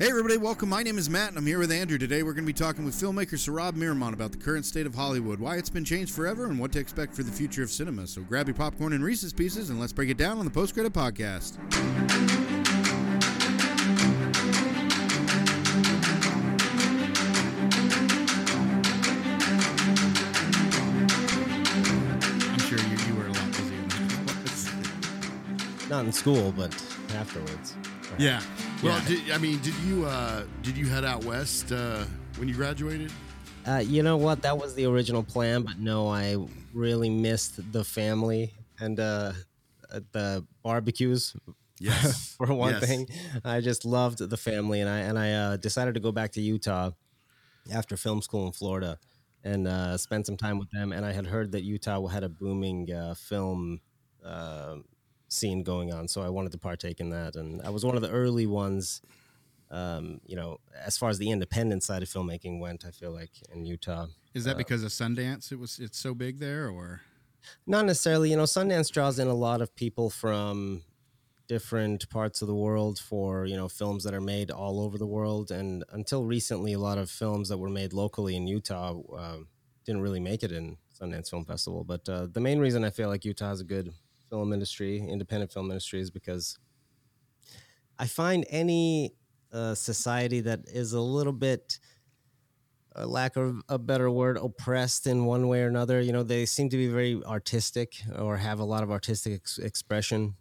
Hey, everybody, welcome. My name is Matt, and I'm here with Andrew. Today, we're going to be talking with filmmaker Sohrab Mirmont about the current state of Hollywood, why it's been changed forever, and what to expect for the future of cinema. So grab your popcorn and Reese's Pieces, and let's break it down on the Post Credit Podcast. I'm sure you, you were a lot busier than I was. Not in school, but afterwards. Yeah. Well, yeah. did, I mean, did you uh, did you head out west uh, when you graduated? Uh, you know what? That was the original plan, but no, I really missed the family and uh, uh, the barbecues. Yes. for one Yes. thing, I just loved the family, and I and I uh, decided to go back to Utah after film school in Florida and uh, spend some time with them. And I had heard that Utah had a booming uh, film uh, scene going on, so I wanted to partake in that. And I was one of the early ones. Um, you know, as far as the independent side of filmmaking went, I feel like in Utah. Is that because of Sundance? It was it's so big there, or Not necessarily. You know, Sundance draws in a lot of people from different parts of the world for you know films that are made all over the world. And until recently, a lot of films that were made locally in Utah uh, didn't really make it in Sundance Film Festival. But uh, the main reason I feel like Utah has a good film industry, independent film industry, is because I find any uh, society that is a little bit a lack of a better word, oppressed in one way or another. You know, they seem to be very artistic or have a lot of artistic ex- expression.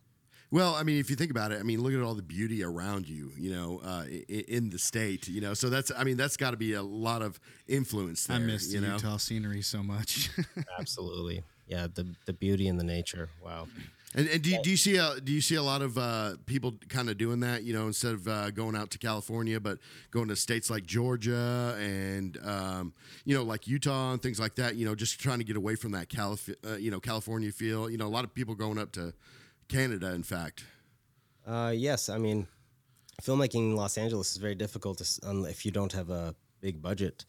Well, I mean, if you think about it, I mean, look at all the beauty around you, you know, uh, i- in the state, you know. So that's, I mean, that's got to be a lot of influence there. I missed you know? Utah scenery so much. Absolutely, yeah. The the beauty and the nature. Wow. And, and do, you, do you see a do you see a lot of uh, people kind of doing that? You know, instead of uh, going out to California, but going to states like Georgia and um, you know, like Utah and things like that. You know, just trying to get away from that Calif- uh, you know California feel. You know, a lot of people going up to Canada. In fact, Uh, yes, I mean, filmmaking in Los Angeles is very difficult to, if you don't have a big budget.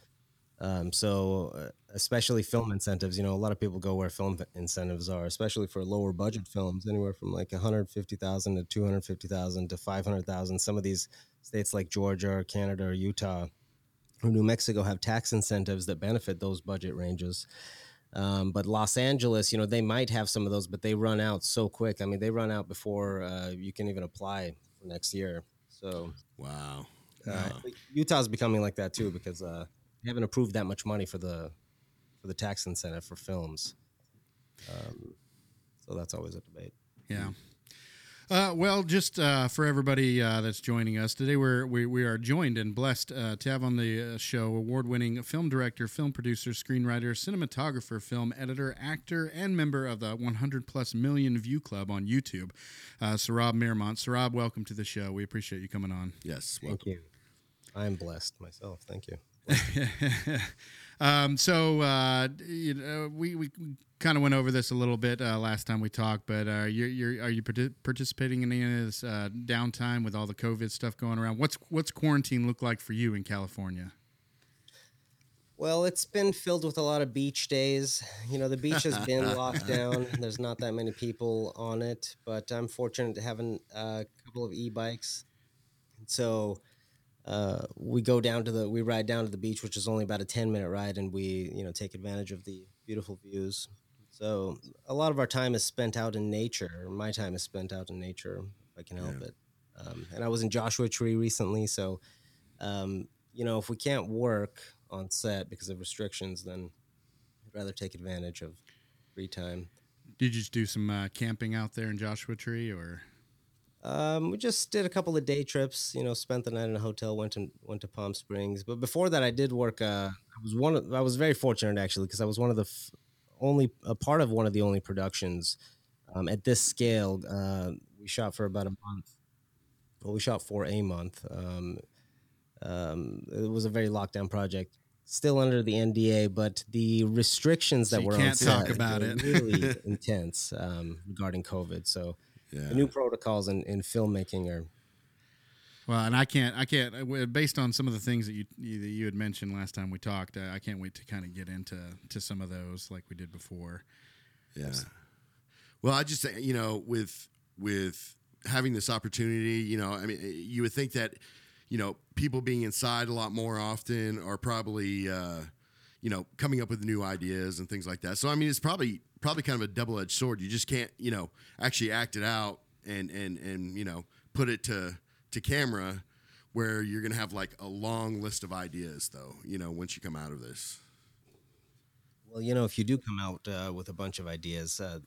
Um, so, uh, especially film incentives, you know, a lot of people go where film incentives are, especially for lower budget films, anywhere from like 150,000 to 250,000 to 500,000. Some of these states like Georgia or Canada or Utah or New Mexico have tax incentives that benefit those budget ranges. Um, but Los Angeles, you know, they might have some of those, but they run out so quick. I mean, they run out before uh, you can even apply for next year. So wow. uh, Utah's becoming like that too because uh, they haven't approved that much money for the for the tax incentive for films. Um, so that's always a debate. Yeah. Uh, well, just uh, for everybody uh, that's joining us today, we're, we we are joined and blessed uh, to have on the uh, show award-winning film director, film producer, screenwriter, cinematographer, film editor, actor, and member of the 100 plus million view club on YouTube, uh, Sohrab Mirmont. Sohrab, welcome to the show. We appreciate you coming on. Yes. Thank you. I'm blessed myself. Thank you. um, so uh, you know, we we kind of went over this a little bit uh, last time we talked, but uh, you're, you're are you parti- participating in any of this uh, downtime with all the COVID stuff going around? What's what's quarantine look like for you in California? Well, it's been filled with a lot of beach days. You know, the beach has been locked down. There's not that many people on it, but I'm fortunate to have an- a couple of e-bikes. So uh, we go down to the, we ride down to the beach, which is only about a 10 minute ride, and we, you know, take advantage of the beautiful views. So a lot of our time is spent out in nature. My time is spent out in nature, if I can help it. Um, and I was in Joshua Tree recently, so um, you know, if we can't work on set because of restrictions, then I'd rather take advantage of free time. Did you just do some uh, camping out there in Joshua Tree, or Um, we just did a couple of day trips. You know, spent the night in a hotel. Went to went to Palm Springs. But before that, I did work. Uh, I was one. Of, I was very fortunate actually because I was one of the f- only a part of one of the only productions um, at this scale. Uh, we shot for about a month. Well, we shot for a month. Um, um, it was a very lockdown project. Still under the NDA, but the restrictions So that you were on talk set about were it. really intense um, regarding COVID. So Yeah. the new protocols in, in filmmaking are well, and I can't I can't uh, based on some of the things that you you, that you had mentioned last time we talked. Uh, I can't wait to kind of get into to some of those like we did before. Yeah. Well, I just you know with with having this opportunity, you know, I mean, you would think that you know, people being inside a lot more often are probably, uh, you know, coming up with new ideas and things like that. So I mean, it's probably probably kind of a double edged sword. You just can't, you know, actually act it out and and and you know put it to to camera where you're gonna have like a long list of ideas though. You know, once you come out of this. Well, you know, if you do come out uh, with a bunch of ideas, uh,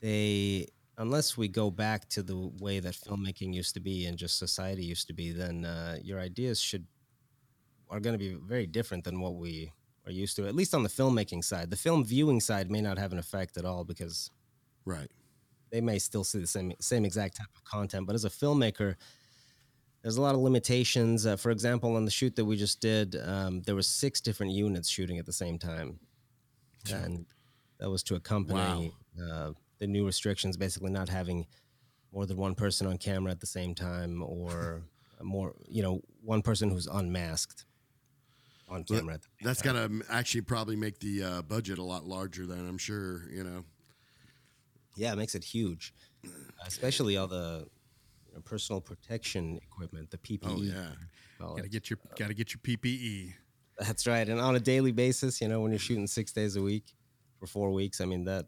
they unless we go back to the way that filmmaking used to be and just society used to be, then uh, your ideas should are going to be very different than what we are used to. At least on the filmmaking side, the film viewing side may not have an effect at all because Right. they may still see the same same exact type of content. But as a filmmaker, there's a lot of limitations. Uh, for example, on the shoot that we just did, um, there were six different units shooting at the same time, and that was to accompany uh, the new restrictions, basically not having more than one person on camera at the same time, or more, you know, one person who's unmasked on Well, camera. same That's time. gonna actually probably make the uh, budget a lot larger than I'm sure. You know. Yeah, it makes it huge, especially all the you know, personal protection equipment, the PPE. Oh yeah. Got to get your got to get your. PPE. That's right. And on a daily basis, you know, when you're shooting six days a week for four weeks, I mean that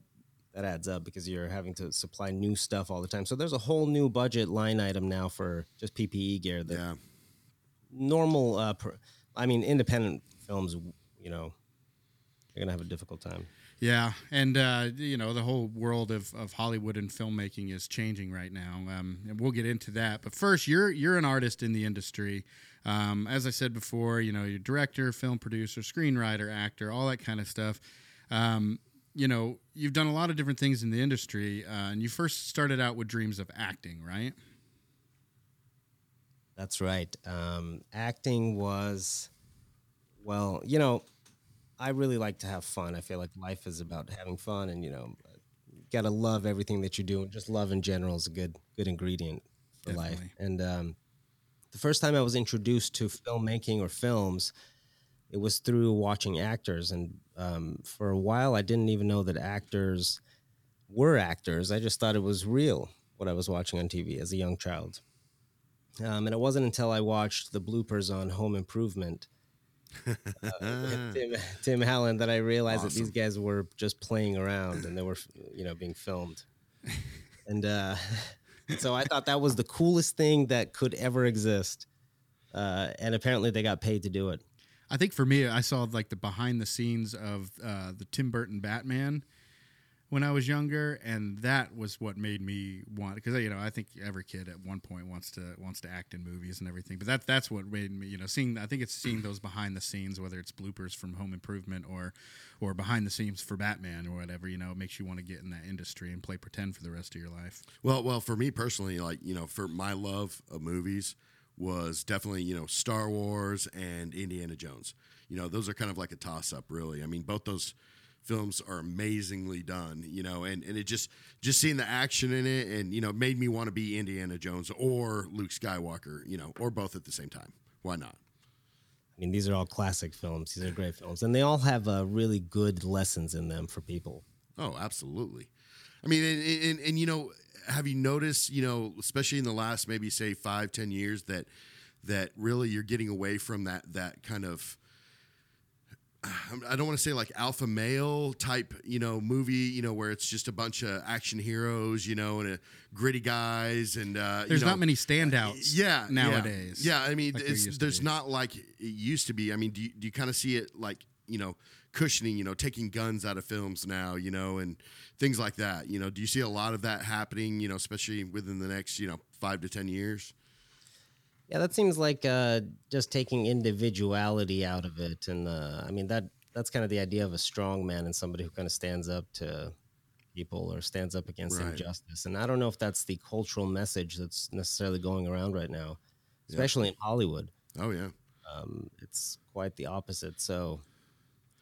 that adds up because you're having to supply new stuff all the time. So there's a whole new budget line item now for just PPE gear that Yeah. normal, uh, per, I mean, independent films, you know, they're gonna have a difficult time. Yeah, and uh, you know the whole world of, of Hollywood and filmmaking is changing right now, um, and we'll get into that. But first, you're you're an artist in the industry. Um, as I said before, you know you're director, film producer, screenwriter, actor, all that kind of stuff. Um, you know you've done a lot of different things in the industry, uh, and you first started out with dreams of acting, right? That's right. Um, acting was, well, you know, I really like to have fun. I feel like life is about having fun, and you know, you gotta love everything that you do. And just love in general is a good good ingredient for life. And um, the first time I was introduced to filmmaking or films, it was through watching actors. And um, for a while, I didn't even know that actors were actors. I just thought it was real what I was watching on TV as a young child. Um, and it wasn't until I watched the bloopers on Home Improvement uh, Tim, Tim Allen that I realized that these guys were just playing around and they were, you know, being filmed. and uh, so I thought that was the coolest thing that could ever exist. Uh, and apparently they got paid to do it. I think for me, I saw like the behind the scenes of uh, the Tim Burton Batman when I was younger, and that was what made me want because you know I think every kid at one point wants to wants to act in movies and everything. But that that's what made me you know seeing. I think it's seeing those behind the scenes, whether it's bloopers from Home Improvement or or behind the scenes for Batman or whatever. You know, it makes you want to get in that industry and play pretend for the rest of your life. Well, well, for me personally, like you know, for my love of movies was definitely you know Star Wars and Indiana Jones. You know, those are kind of like a toss up, really. I mean, both those films are amazingly done. You know, and and it just just seeing the action in it, and you know, made me want to be Indiana Jones or Luke Skywalker. You know, or both at the same time. Why not? I mean, these are all classic films. These are great films. And they all have uh, really good lessons in them for people. Oh, absolutely. I mean, and, and, and you know, have you noticed, you know, especially in the last maybe say five, ten years, that that really you're getting away from that that kind of I don't want to say like alpha male type, you know, movie, you know, where it's just a bunch of action heroes, you know, and uh, gritty guys, and uh, There's you know, not many standouts. yeah, yeah. nowadays. Yeah, I mean, like there's not like it used to be. I mean, do you, do you kind of see it like you know cushioning, you know, taking guns out of films now, you know, and things like that. You know, do you see a lot of that happening? You know, especially within the next you know five to ten years. Yeah, that seems like uh, just taking individuality out of it, and uh, I mean that that's kind of the idea of a strong man and somebody who kind of stands up to people or stands up against Right. injustice. And I don't know if that's the cultural message that's necessarily going around right now, especially in Hollywood. Oh yeah, Um, it's quite the opposite. So,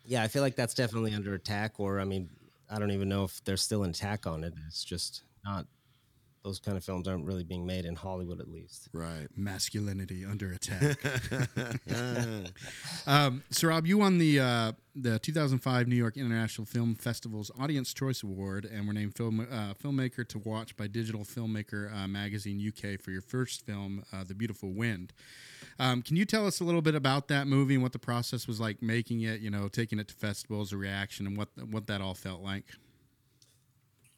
yeah, I feel like that's definitely under attack. Or I mean, I don't even know if there's still an attack on it. It's just not those kind of films aren't really being made in Hollywood, at least. Right. Masculinity under attack. um, Sohrab, you won the uh, the 2005 New York International Film Festival's Audience Choice Award and were named film, uh, filmmaker to watch by Digital Filmmaker uh, Magazine UK for your first film, uh, The Beautiful Wind. Um, can you tell us a little bit about that movie and what the process was like making it? You know, taking it to festivals, a reaction, and what what that all felt like.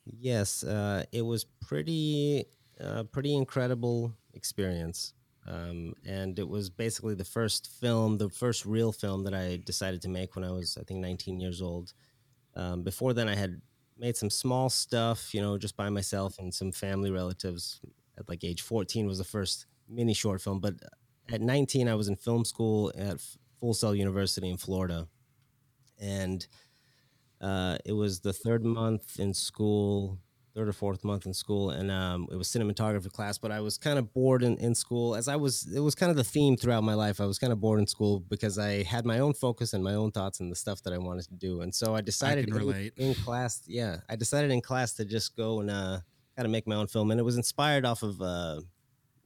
Yes, uh, it was pretty uh, pretty incredible experience. Um, and it was basically the first film, the first real film that I decided to make when I was, I think, 19 years old. Um, before then, I had made some small stuff, you know, just by myself and some family relatives. At like age 14 was the first mini short film, but at 19, I was in film school at Full Sail University in Florida, and uh, it was the third month in school third or fourth month in school, and um, it was cinematography class. But I was kind of bored in, in school, as I was. It was kind of the theme throughout my life. I was kind of bored in school because I had my own focus and my own thoughts and the stuff that I wanted to do. And so I decided I in, in, class, yeah, I decided in class to just go and uh, kind of make my own film. And it was inspired off of uh,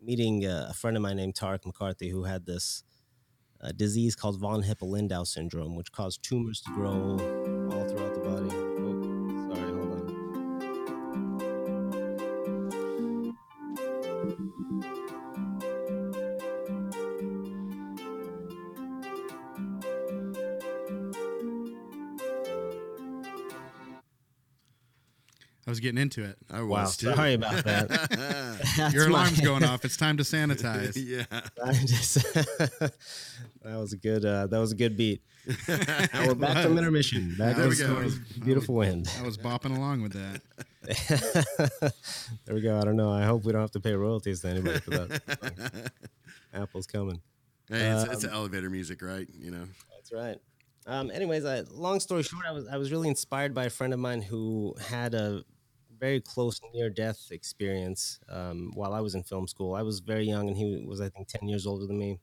meeting uh, a friend of mine named Tarek McCarthy, who had this. Uh, disease called von Hippel-Lindau syndrome, which caused tumors to grow was getting into it. I was wow, too. sorry about that. Your alarm's my- going off. It's time to sanitize. yeah. Just that was a good uh, that was a good beat. Now we're back from intermission. Back There we the go. story. Beautiful wind. I was bopping along with that. there we go. I don't know. I hope we don't have to pay royalties to anybody for that. Apple's coming. Hey, it's, it's elevator music, right? You know. That's right. Um, anyways, I, long story short, I was I was really inspired by a friend of mine who had a very close near death experience um, while I was in film school. I was very young, and he was I think ten years older than me,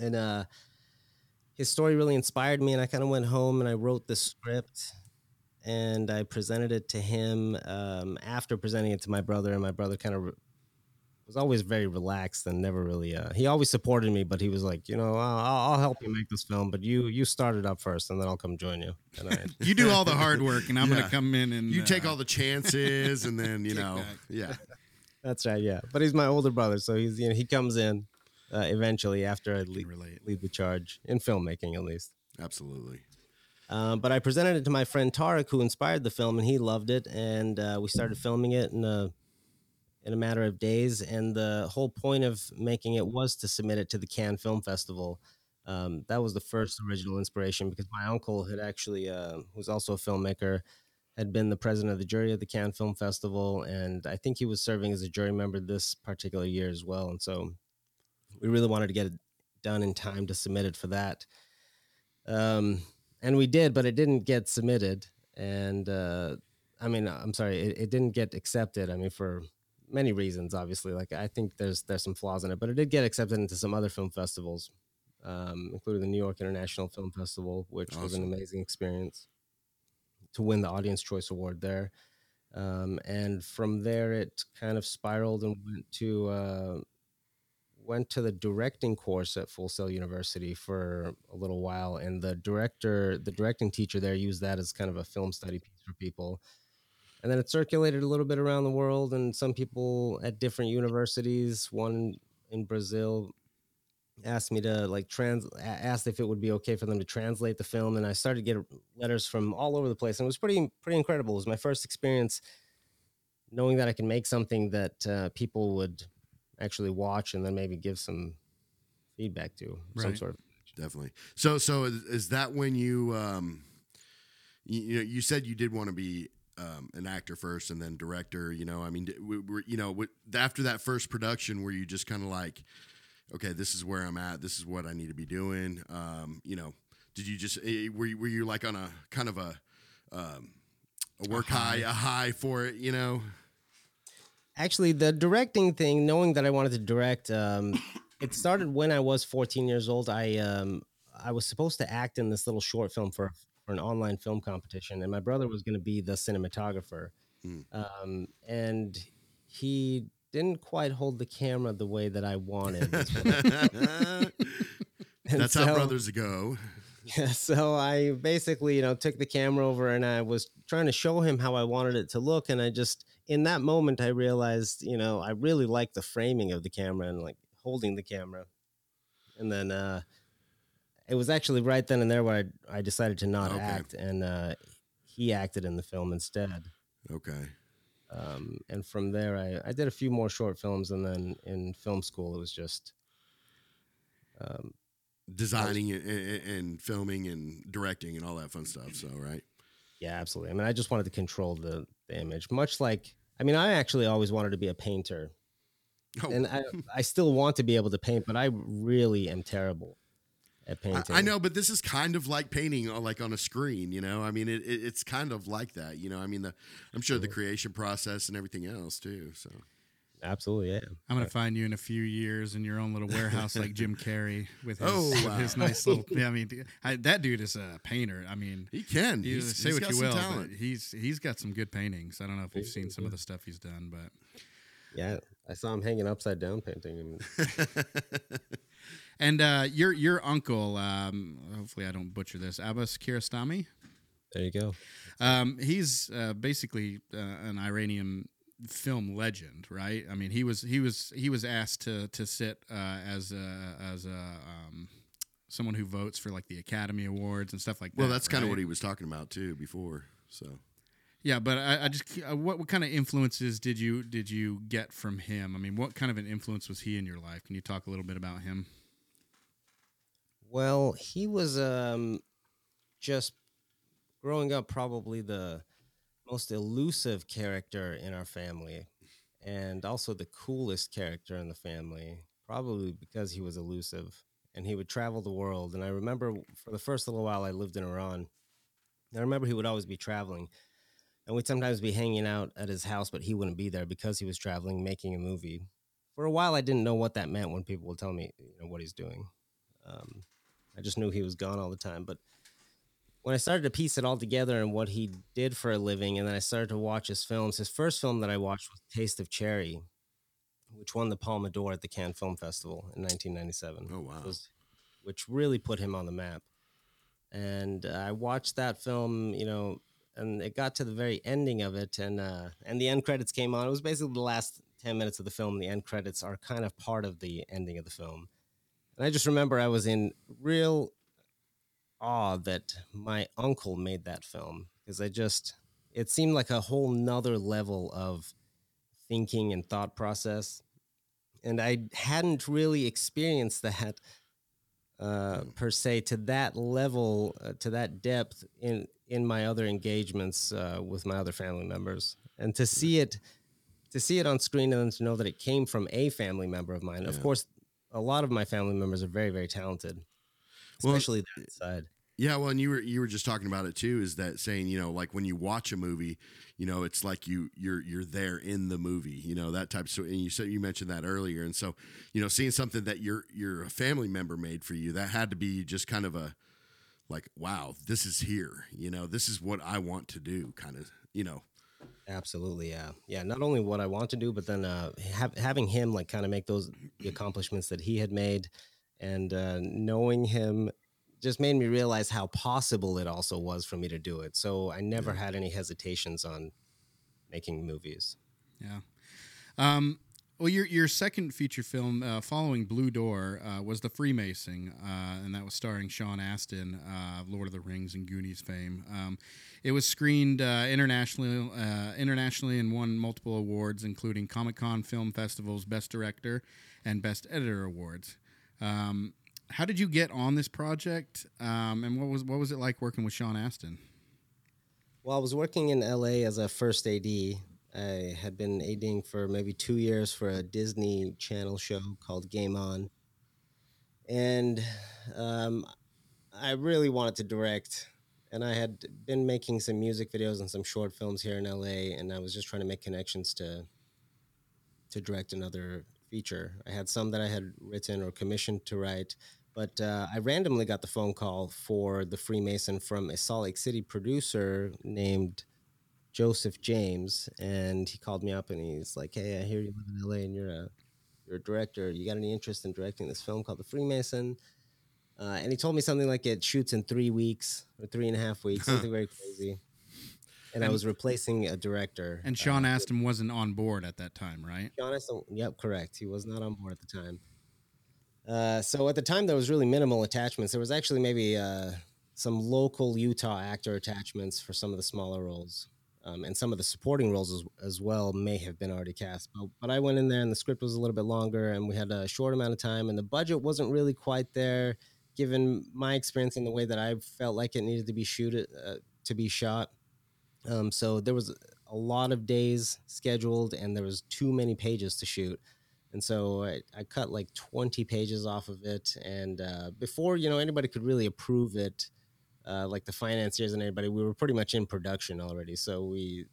and uh, his story really inspired me. And I kind of went home and I wrote the script, and I presented it to him. Um, after presenting it to my brother, and my brother kind of was always very relaxed and never really uh, he always supported me but he was like you know I'll, I'll help you make this film but you you start it up first and then i'll come join you. And I, You do all the hard work, and I'm gonna come in and You take uh, all the chances, and then you know, back. yeah, that's right yeah but he's my older brother so he's you know he comes in uh, eventually after i can lead, lead the charge in filmmaking at least. Absolutely. um, but i presented it to my friend tarek who inspired the film and he loved it and uh, we started filming it in a in a matter of days and the whole point of making it was to submit it to the cannes film festival. Um, that was the first original inspiration because my uncle had actually uh, was also a filmmaker had been the president of the jury at the cannes film festival and i think he was serving as a jury member this particular year as well and so we really wanted to get it done in time to submit it for that. Um, and we did but it didn't get submitted and uh, i mean i'm sorry it, it didn't get accepted i mean for many reasons obviously like i think there's there's some flaws in it but it did get accepted into some other film festivals um, including the new york international film festival which was an amazing experience to win the audience choice award there um, and from there it kind of spiraled and went to uh, went to the directing course at Full Sail University for a little while, and the director, the directing teacher there, used that as kind of a film study piece for people. And then it circulated a little bit around the world, and some people at different universities, one in Brazil, asked me to like trans, asked if it would be okay for them to translate the film, and I started to get letters from all over the place, and it was pretty pretty incredible. It was my first experience knowing that I can make something that uh, people would actually watch and then maybe give some feedback to some sort of definitely. So, so is, is that when you, um, you, you know, you said you did want to be um, an actor first and then director. You know, I mean, d- w- were, you know, w- after that first production, were you just kind of like, okay, this is where I'm at. This is what I need to be doing. Um, you know, did you just eh, were you, were you like on a kind of a um, a work high, a high for it? You know, actually the directing thing knowing that i wanted to direct um, it started when i was 14 years old i um, i was supposed to act in this little short film for, for an online film competition and my brother was going to be the cinematographer Hmm. um, and he didn't quite hold the camera the way that I wanted. That's how brothers go. Yeah, so I basically, you know, took the camera over and I was trying to show him how I wanted it to look. And I just, in that moment, I realized, you know, I really like the framing of the camera and like holding the camera. And then uh, it was actually right then and there where I, I decided to not Okay. act. And uh, he acted in the film instead. Okay. Um, and from there, I, I did a few more short films. And then in film school, it was just. Um, Designing and, and, and filming and directing and all that fun stuff. So, right. Yeah, absolutely. I mean, I just wanted to control the, the image, much like I mean, I actually always wanted to be a painter, Oh, and I I still want to be able to paint, but I really am terrible at I, painting. I know, but this is kind of like painting, uh, like on a screen. You know, I mean, it, it, it's kind of like that. You know, I mean, the I'm sure the creation process and everything else too. So, absolutely. Yeah, I'm gonna find you in a few years in your own little warehouse like Jim Carrey with his, Oh, with wow. his nice little. Yeah, I mean, I, that dude is a painter. I mean, he can. you He's, say he's what got you some will, talent. but he's he's got some good paintings. I don't know if you've seen some of the stuff he's done, but yeah. I saw him hanging upside down painting. And and uh, your your uncle, um, hopefully I don't butcher this, Abbas Kiarostami. there you go. Um, he's uh, basically uh, an Iranian film legend, right? I mean, he was he was he was asked to to sit uh, as a as a um, someone who votes for like the Academy Awards and stuff like that. well, that's kind of right? what he was talking about too before. So, Yeah, but I, I just uh, what what kind of influences did you did you get from him? I mean, what kind of an influence was he in your life? Can you talk a little bit about him? Well, he was um, just growing up, probably the most elusive character in our family, and also the coolest character in the family, probably because he was elusive. And he would travel the world. And I remember for the first little while I lived in Iran, I remember he would always be traveling. And we'd sometimes be hanging out at his house, but he wouldn't be there because he was traveling, making a movie. For a while, I didn't know what that meant when people would tell me, you know, what he's doing. Um, I just knew he was gone all the time. But when I started to piece it all together and what he did for a living, and then I started to watch his films, his first film that I watched was Taste of Cherry, which won the Palme d'Or at the Cannes Film Festival in 1997. Oh, wow. Was- which really put him on the map. And uh, I watched that film, you know, and it got to the very ending of it, and uh, and the end credits came on. It was basically the last ten minutes of the film. The end credits are kind of part of the ending of the film. And I just remember I was in real awe that my uncle made that film because I just it seemed like a whole nother level of thinking and thought process. And I hadn't really experienced that uh, per se to that level, uh, to that depth in in my other engagements uh, with my other family members, and to see it, to see it on screen, and then to know that it came from a family member of mine. Of course, a lot of my family members are very, very talented, Well, especially that side. Yeah, well, and you were you were just talking about it too. Is that saying you know like when you watch a movie, you know it's like you you're you're there in the movie, you know that type. Of, So and you said you mentioned that earlier, and so you know seeing something that your your a family member made for you that had to be just kind of a like wow this is here, you know this is what I want to do, kind of you know Absolutely, yeah, yeah. Not only what I want to do, but then uh, ha- having him like kind of make those the accomplishments that he had made, and uh, knowing him just made me realize how possible it also was for me to do it. So I never had any hesitations on making movies. Yeah. Um, well, your your second feature film, uh, following Blue Door, uh, was The Freemason, uh, and that was starring Sean Astin, uh, Lord of the Rings and Goonies fame. Um, it was screened uh, internationally, uh, internationally, and won multiple awards, including Comic Con Film Festival's Best Director and Best Editor awards. Um, how did you get on this project, um, and what was what was it like working with Sean Astin? Well, I was working in LA as a first AD. I had been ADing for maybe two years for a Disney Channel show called Game On. And um, I really wanted to direct. And I had been making some music videos and some short films here in LA. And I was just trying to make connections to, to direct another feature. I had some that I had written or commissioned to write. But uh, I randomly got the phone call for the Freemason from a Salt Lake City producer named Joseph James, and he called me up and he's like, "Hey, I hear you live in LA and you're a you're a director. You got any interest in directing this film called The Freemason?" Uh, and he told me something like it shoots in three weeks or three and a half weeks, something very crazy. And, I was replacing a director. And Sean uh, Astin wasn't on board at that time, right? Sean Astin, yep, correct. He was not on board at the time. Uh, so at the time, there was really minimal attachments. There was actually maybe uh, some local Utah actor attachments for some of the smaller roles. Um, and some of the supporting roles as, as, well may have been already cast. But, but I went in there and the script was a little bit longer and we had a short amount of time and the budget wasn't really quite there given my experience and the way that I felt like it needed to be shoot uh, to be shot. Um, so there was a lot of days scheduled and there was too many pages to shoot. And so I, I cut like 20 pages off of it. And uh, before, you know, anybody could really approve it, uh, like the financiers and anybody, we were pretty much in production already. So we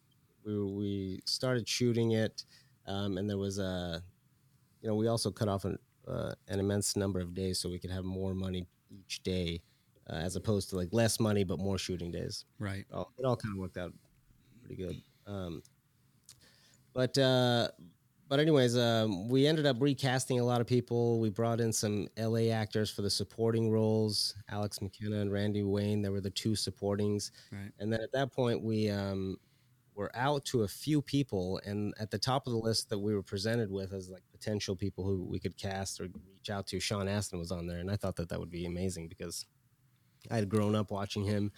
we, we started shooting it, um, and there was a, you know, we also cut off an, uh, an immense number of days so we could have more money each day, uh, as opposed to like less money but more shooting days. Right. It all, all kind of worked out pretty good. Um, but uh, but anyways, um, we ended up recasting a lot of people. We brought in some LA actors for the supporting roles, Alex McKenna and Randy Wayne. They were the two supportings. Right. And then at that point, we um, were out to a few people, and at the top of the list that we were presented with as like potential people who we could cast or reach out to, Sean Astin was on there, and I thought that that would be amazing because I had grown up watching him.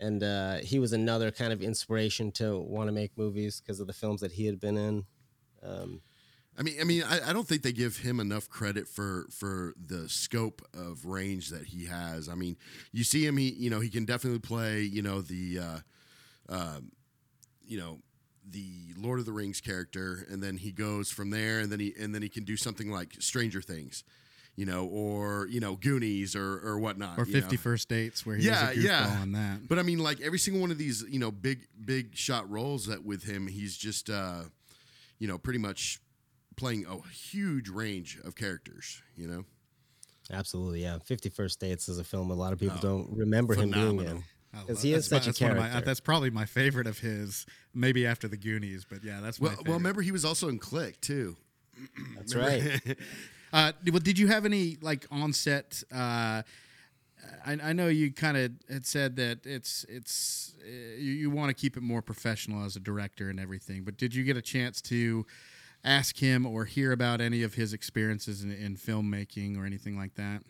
And uh, he was another kind of inspiration to want to make movies because of the films that he had been in. Um, I mean, I mean, I, I, don't think they give him enough credit for for the scope of range that he has. I mean, you see him, he you know he can definitely play you know the, uh, uh, you know the Lord of the Rings character, and then he goes from there, and then he and then he can do something like Stranger Things. You know, or you know, Goonies, or or whatnot, or Fifty know. First Dates, where he yeah, yeah, on that. But I mean, like every single one of these, you know, big big shot roles that with him, he's just, uh, you know, pretty much playing a huge range of characters, you know? Absolutely, yeah. Fifty First Dates is a film a lot of people oh, don't remember phenomenal. him being in. Because he is such my, a character. My, that's probably my favorite of his, maybe after the Goonies, but yeah, that's well. Well, remember he was also in Click too. That's right. uh, well, did you have any like on set? Uh, I, I, know you kind of had said that it's it's uh, you, you want to keep it more professional as a director and everything, but did you get a chance to? ask him or hear about any of his experiences in, in filmmaking or anything like that?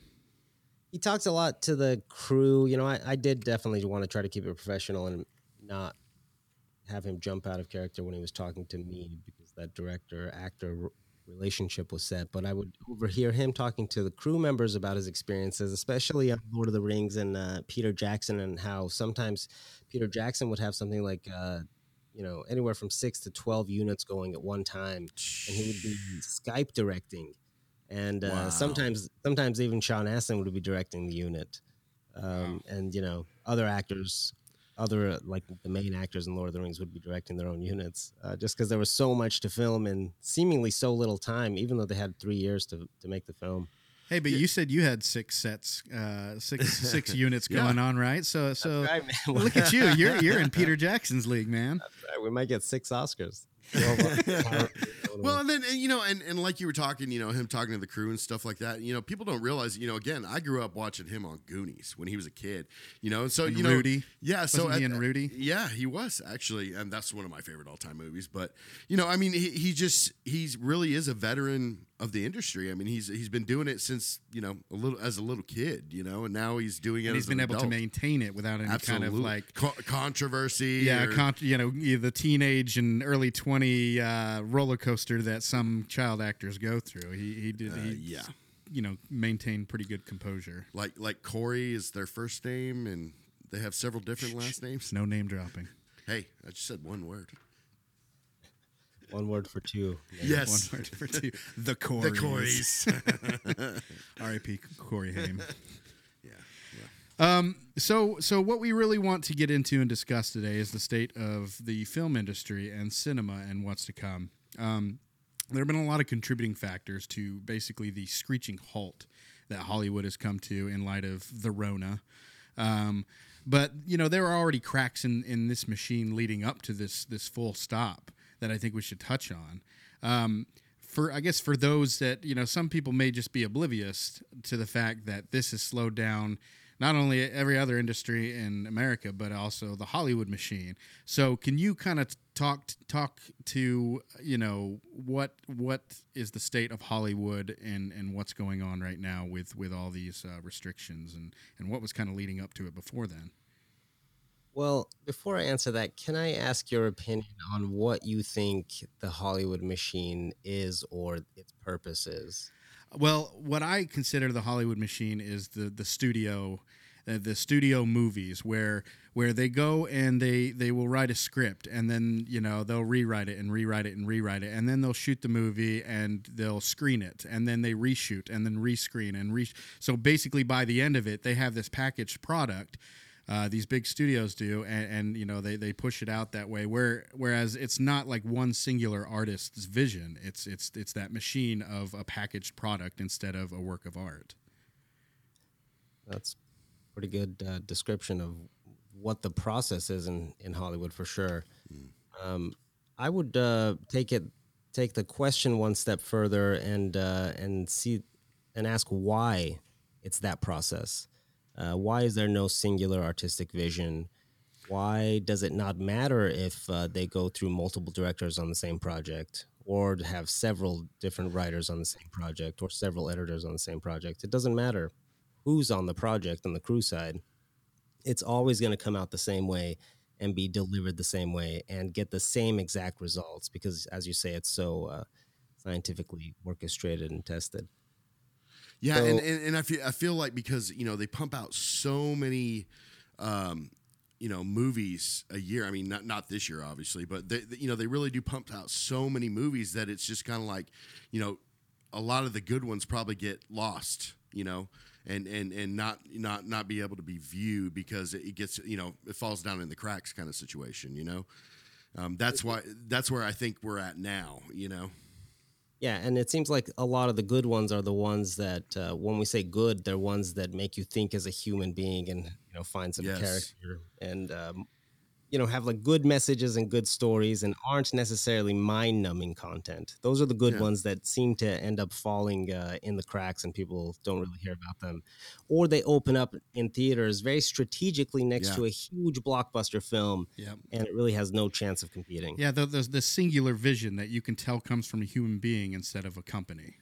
He talks a lot to the crew. You know, I, I did definitely want to try to keep it professional and not have him jump out of character when he was talking to me because that director actor relationship was set. But I would overhear him talking to the crew members about his experiences, especially on Lord of the Rings and uh, Peter Jackson, and how sometimes Peter Jackson would have something like uh, you know anywhere from six to twelve units going at one time, and he would be Skype directing, and uh, wow. sometimes sometimes even Sean Astin would be directing the unit, um, wow. and you know other actors. Other uh, like the main actors in Lord of the Rings would be directing their own units, uh, just because there was so much to film in seemingly so little time. Even though they had three years to to make the film. Hey, but you said you had six sets, uh, six six units going yeah. on, right? So, so right, look at you. You're you're in Peter Jackson's league, man. Right. We might get six Oscars. well, and then you know, and, and like you were talking, you know, him talking to the crew and stuff like that. You know, people don't realize, you know, again, I grew up watching him on Goonies when he was a kid. You know, so and you know, Rudy, yeah, Wasn't so he and Rudy, yeah, he was actually, and that's one of my favorite all time movies. But you know, I mean, he, he just he really is a veteran of the industry. I mean, he's he's been doing it since you know a little as a little kid, you know, and now he's doing it. And he's been able adult. to maintain it without any kind of like Co- controversy. Yeah, or, con- you know, the teenage and early twenty uh, roller coaster that some child actors go through. He he did. Uh, he, yeah. You know, maintain pretty good composure. Like like Corey is their first name, and they have several different last names. No name dropping. Hey, I just said one word. One word for two. Yes. One word for two. The Corys. The Corys. R.I.P. Corey Haim. Yeah. yeah. Um, so, so what we really want to get into and discuss today is the state of the film industry and cinema and what's to come. Um, there have been a lot of contributing factors to basically the screeching halt that Hollywood has come to in light of the Rona. Um, but you know there are already cracks in in this machine leading up to this this full stop that I think we should touch on. Um, for I guess for those that you know, some people may just be oblivious to the fact that this has slowed down not only every other industry in America, but also the Hollywood machine. So, can you kind of talk talk to you know what what is the state of Hollywood and and what's going on right now with with all these uh, restrictions and and what was kind of leading up to it before then? Well, before I answer that, can I ask your opinion on what you think the Hollywood machine is or its purpose is? Well, what I consider the Hollywood machine is the the studio, uh, the studio movies where where they go and they they will write a script and then you know they'll rewrite it and rewrite it and rewrite it and then they'll shoot the movie and they'll screen it and then they reshoot and then rescreen and re. So basically, by the end of it, they have this packaged product uh, these big studios do, and, and, you know they, they push it out that way. Where whereas it's not like one singular artist's vision. It's it's it's that machine of a packaged product instead of a work of art. That's pretty good uh, description of what the process is in, in Hollywood for sure. Mm. Um, I would uh, take it take the question one step further and uh, and see and ask why it's that process. Uh, why is there no singular artistic vision? Why does it not matter if uh, they go through multiple directors on the same project or have several different writers on the same project or several editors on the same project? It doesn't matter who's on the project on the crew side. It's always going to come out the same way and be delivered the same way and get the same exact results because, as you say, it's so uh, scientifically orchestrated and tested. Yeah, so, and, and, and I feel I feel like because you know they pump out so many, um, you know, movies a year. I mean, not not this year, obviously, but they, they you know they really do pump out so many movies that it's just kind of like, you know, a lot of the good ones probably get lost. You know, and and and not not not be able to be viewed because it gets you know it falls down in the cracks kind of situation. You know, um, that's why that's where I think we're at now. You know. Yeah, and it seems like a lot of the good ones are the ones that, uh, when we say good, they're ones that make you think as a human being and you know find some yes. character and um, you know have like good messages and good stories and aren't necessarily mind numbing content those are the good yeah. ones that seem to end up falling uh, in the cracks and people don't really hear about them or they open up in theaters very strategically next yeah. to a huge blockbuster film yeah. and it really has no chance of competing yeah the, the, the singular vision that you can tell comes from a human being instead of a company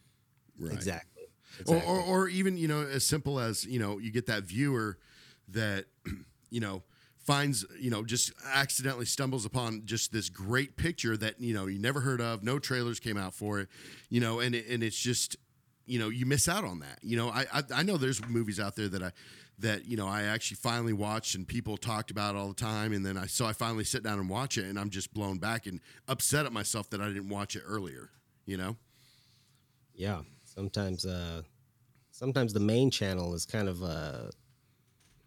right exactly Exactly. Or, or, or, even you know as simple as you know you get that viewer that you know finds you know just accidentally stumbles upon just this great picture that you know you never heard of no trailers came out for it you know and and it's just you know you miss out on that you know. I, I i know there's movies out there that i that you know i actually finally watched and people talked about all the time and then i so i finally sit down and watch it and i'm just blown back and upset at myself that i didn't watch it earlier you know? Yeah sometimes uh sometimes the main channel is kind of uh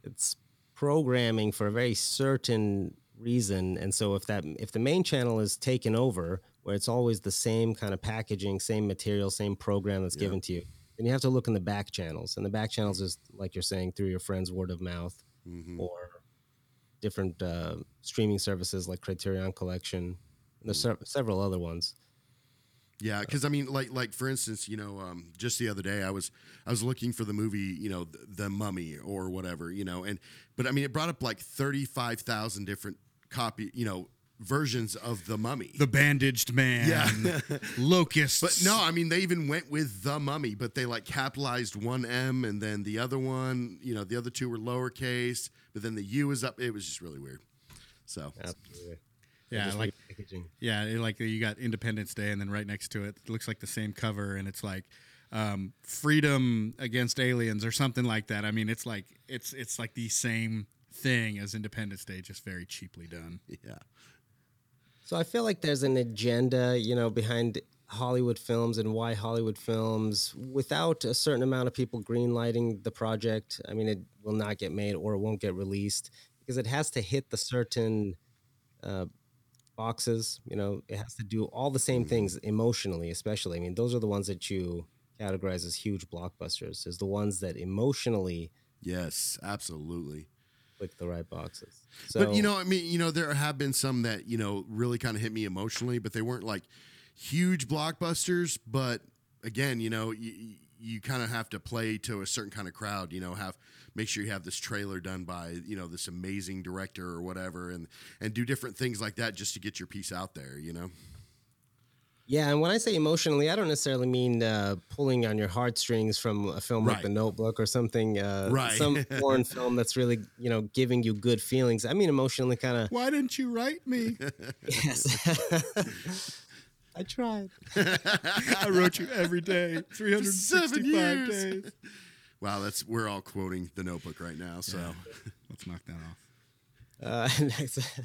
it's programming for a very certain reason and so if that if the main channel is taken over where it's always the same kind of packaging same material same program that's yeah. given to you then you have to look in the back channels and the back channels is like you're saying through your friends word of mouth mm-hmm. or different uh, streaming services like criterion collection there's mm. se- several other ones yeah, because I mean, like, like for instance, you know, um, just the other day, I was, I was looking for the movie, you know, the, the, Mummy or whatever, you know, and, but I mean, it brought up like thirty five thousand different copy, you know, versions of the Mummy, the bandaged man, yeah, locusts. But no, I mean, they even went with the Mummy, but they like capitalized one M, and then the other one, you know, the other two were lowercase, but then the U was up. It was just really weird. So, absolutely. Yeah, like packaging. Yeah, like you got Independence Day, and then right next to it, it looks like the same cover, and it's like um, freedom against aliens or something like that. I mean, it's like it's it's like the same thing as Independence Day, just very cheaply done. Yeah. So I feel like there's an agenda, you know, behind Hollywood films and why Hollywood films, without a certain amount of people greenlighting the project, I mean, it will not get made or it won't get released because it has to hit the certain uh, boxes. You know, it has to do all the same things mm-hmm. emotionally, especially. I mean, those are the ones that you categorize as huge blockbusters. Is the ones that emotionally. Yes, absolutely. click the right boxes. So, but you know, I mean, you know, there have been some that you know really kind of hit me emotionally, but they weren't like huge blockbusters. But again, you know, you, you kind of have to play to a certain kind of crowd. You know, have make sure you have this trailer done by you know this amazing director or whatever, and and do different things like that just to get your piece out there. You know. Yeah, and when I say emotionally, I don't necessarily mean uh, pulling on your heartstrings from a film Right. like The Notebook or something, uh, Right. some foreign film that's really, you know, giving you good feelings. I mean, emotionally, kind of. Why didn't you write me? Yes. I tried. I wrote you every day, 365 years. days. Wow, that's we're all quoting the Notebook right now. So Let's knock that off. Uh, it's,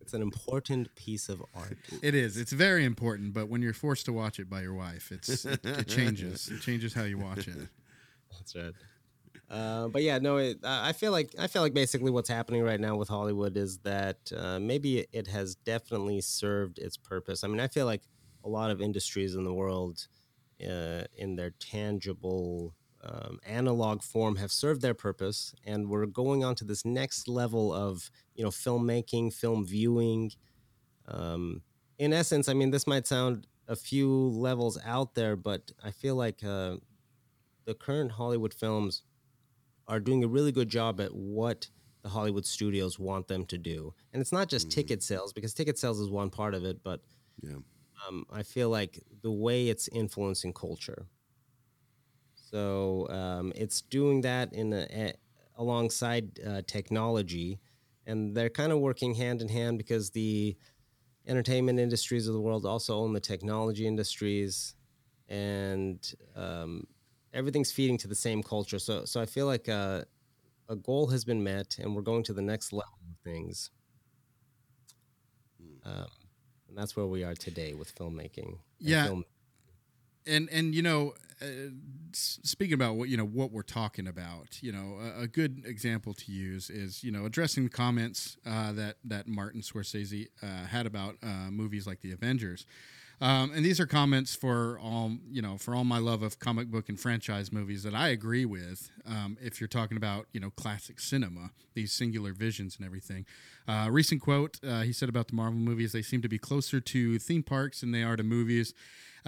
it's an important piece of art. It is. It's very important, but when you're forced to watch it by your wife, it's it, it changes. It changes how you watch it. That's right. Uh, but yeah, no, it, I I feel like I feel like basically what's happening right now with Hollywood is that uh, maybe it has definitely served its purpose. I mean, I feel like a lot of industries in the world, uh, in their tangible um, analog form, have served their purpose, and we're going on to this next level of you know filmmaking, film viewing. Um, in essence, I mean, this might sound a few levels out there, but I feel like uh, the current Hollywood films are doing a really good job at what the Hollywood studios want them to do. And it's not just ticket sales because ticket sales is one part of it, but yeah, um, I feel like the way it's influencing culture. So um, it's doing that in a, a, alongside uh, technology, and they're kind of working hand in hand because the entertainment industries of the world also own the technology industries, and um, everything's feeding to the same culture. So, so I feel like uh, a goal has been met, and we're going to the next level of things. Um, and that's where we are today with filmmaking. and Yeah. film- and and you know uh, speaking about what you know what we're talking about you know a, a good example to use is you know addressing the comments uh, that that martin scorsese uh, had about uh, movies like the avengers um, and these are comments for all you know for all my love of comic book and franchise movies that I agree with. Um, if you're talking about you know classic cinema, these singular visions and everything. Uh, recent quote uh, he said about the Marvel movies: they seem to be closer to theme parks than they are to movies.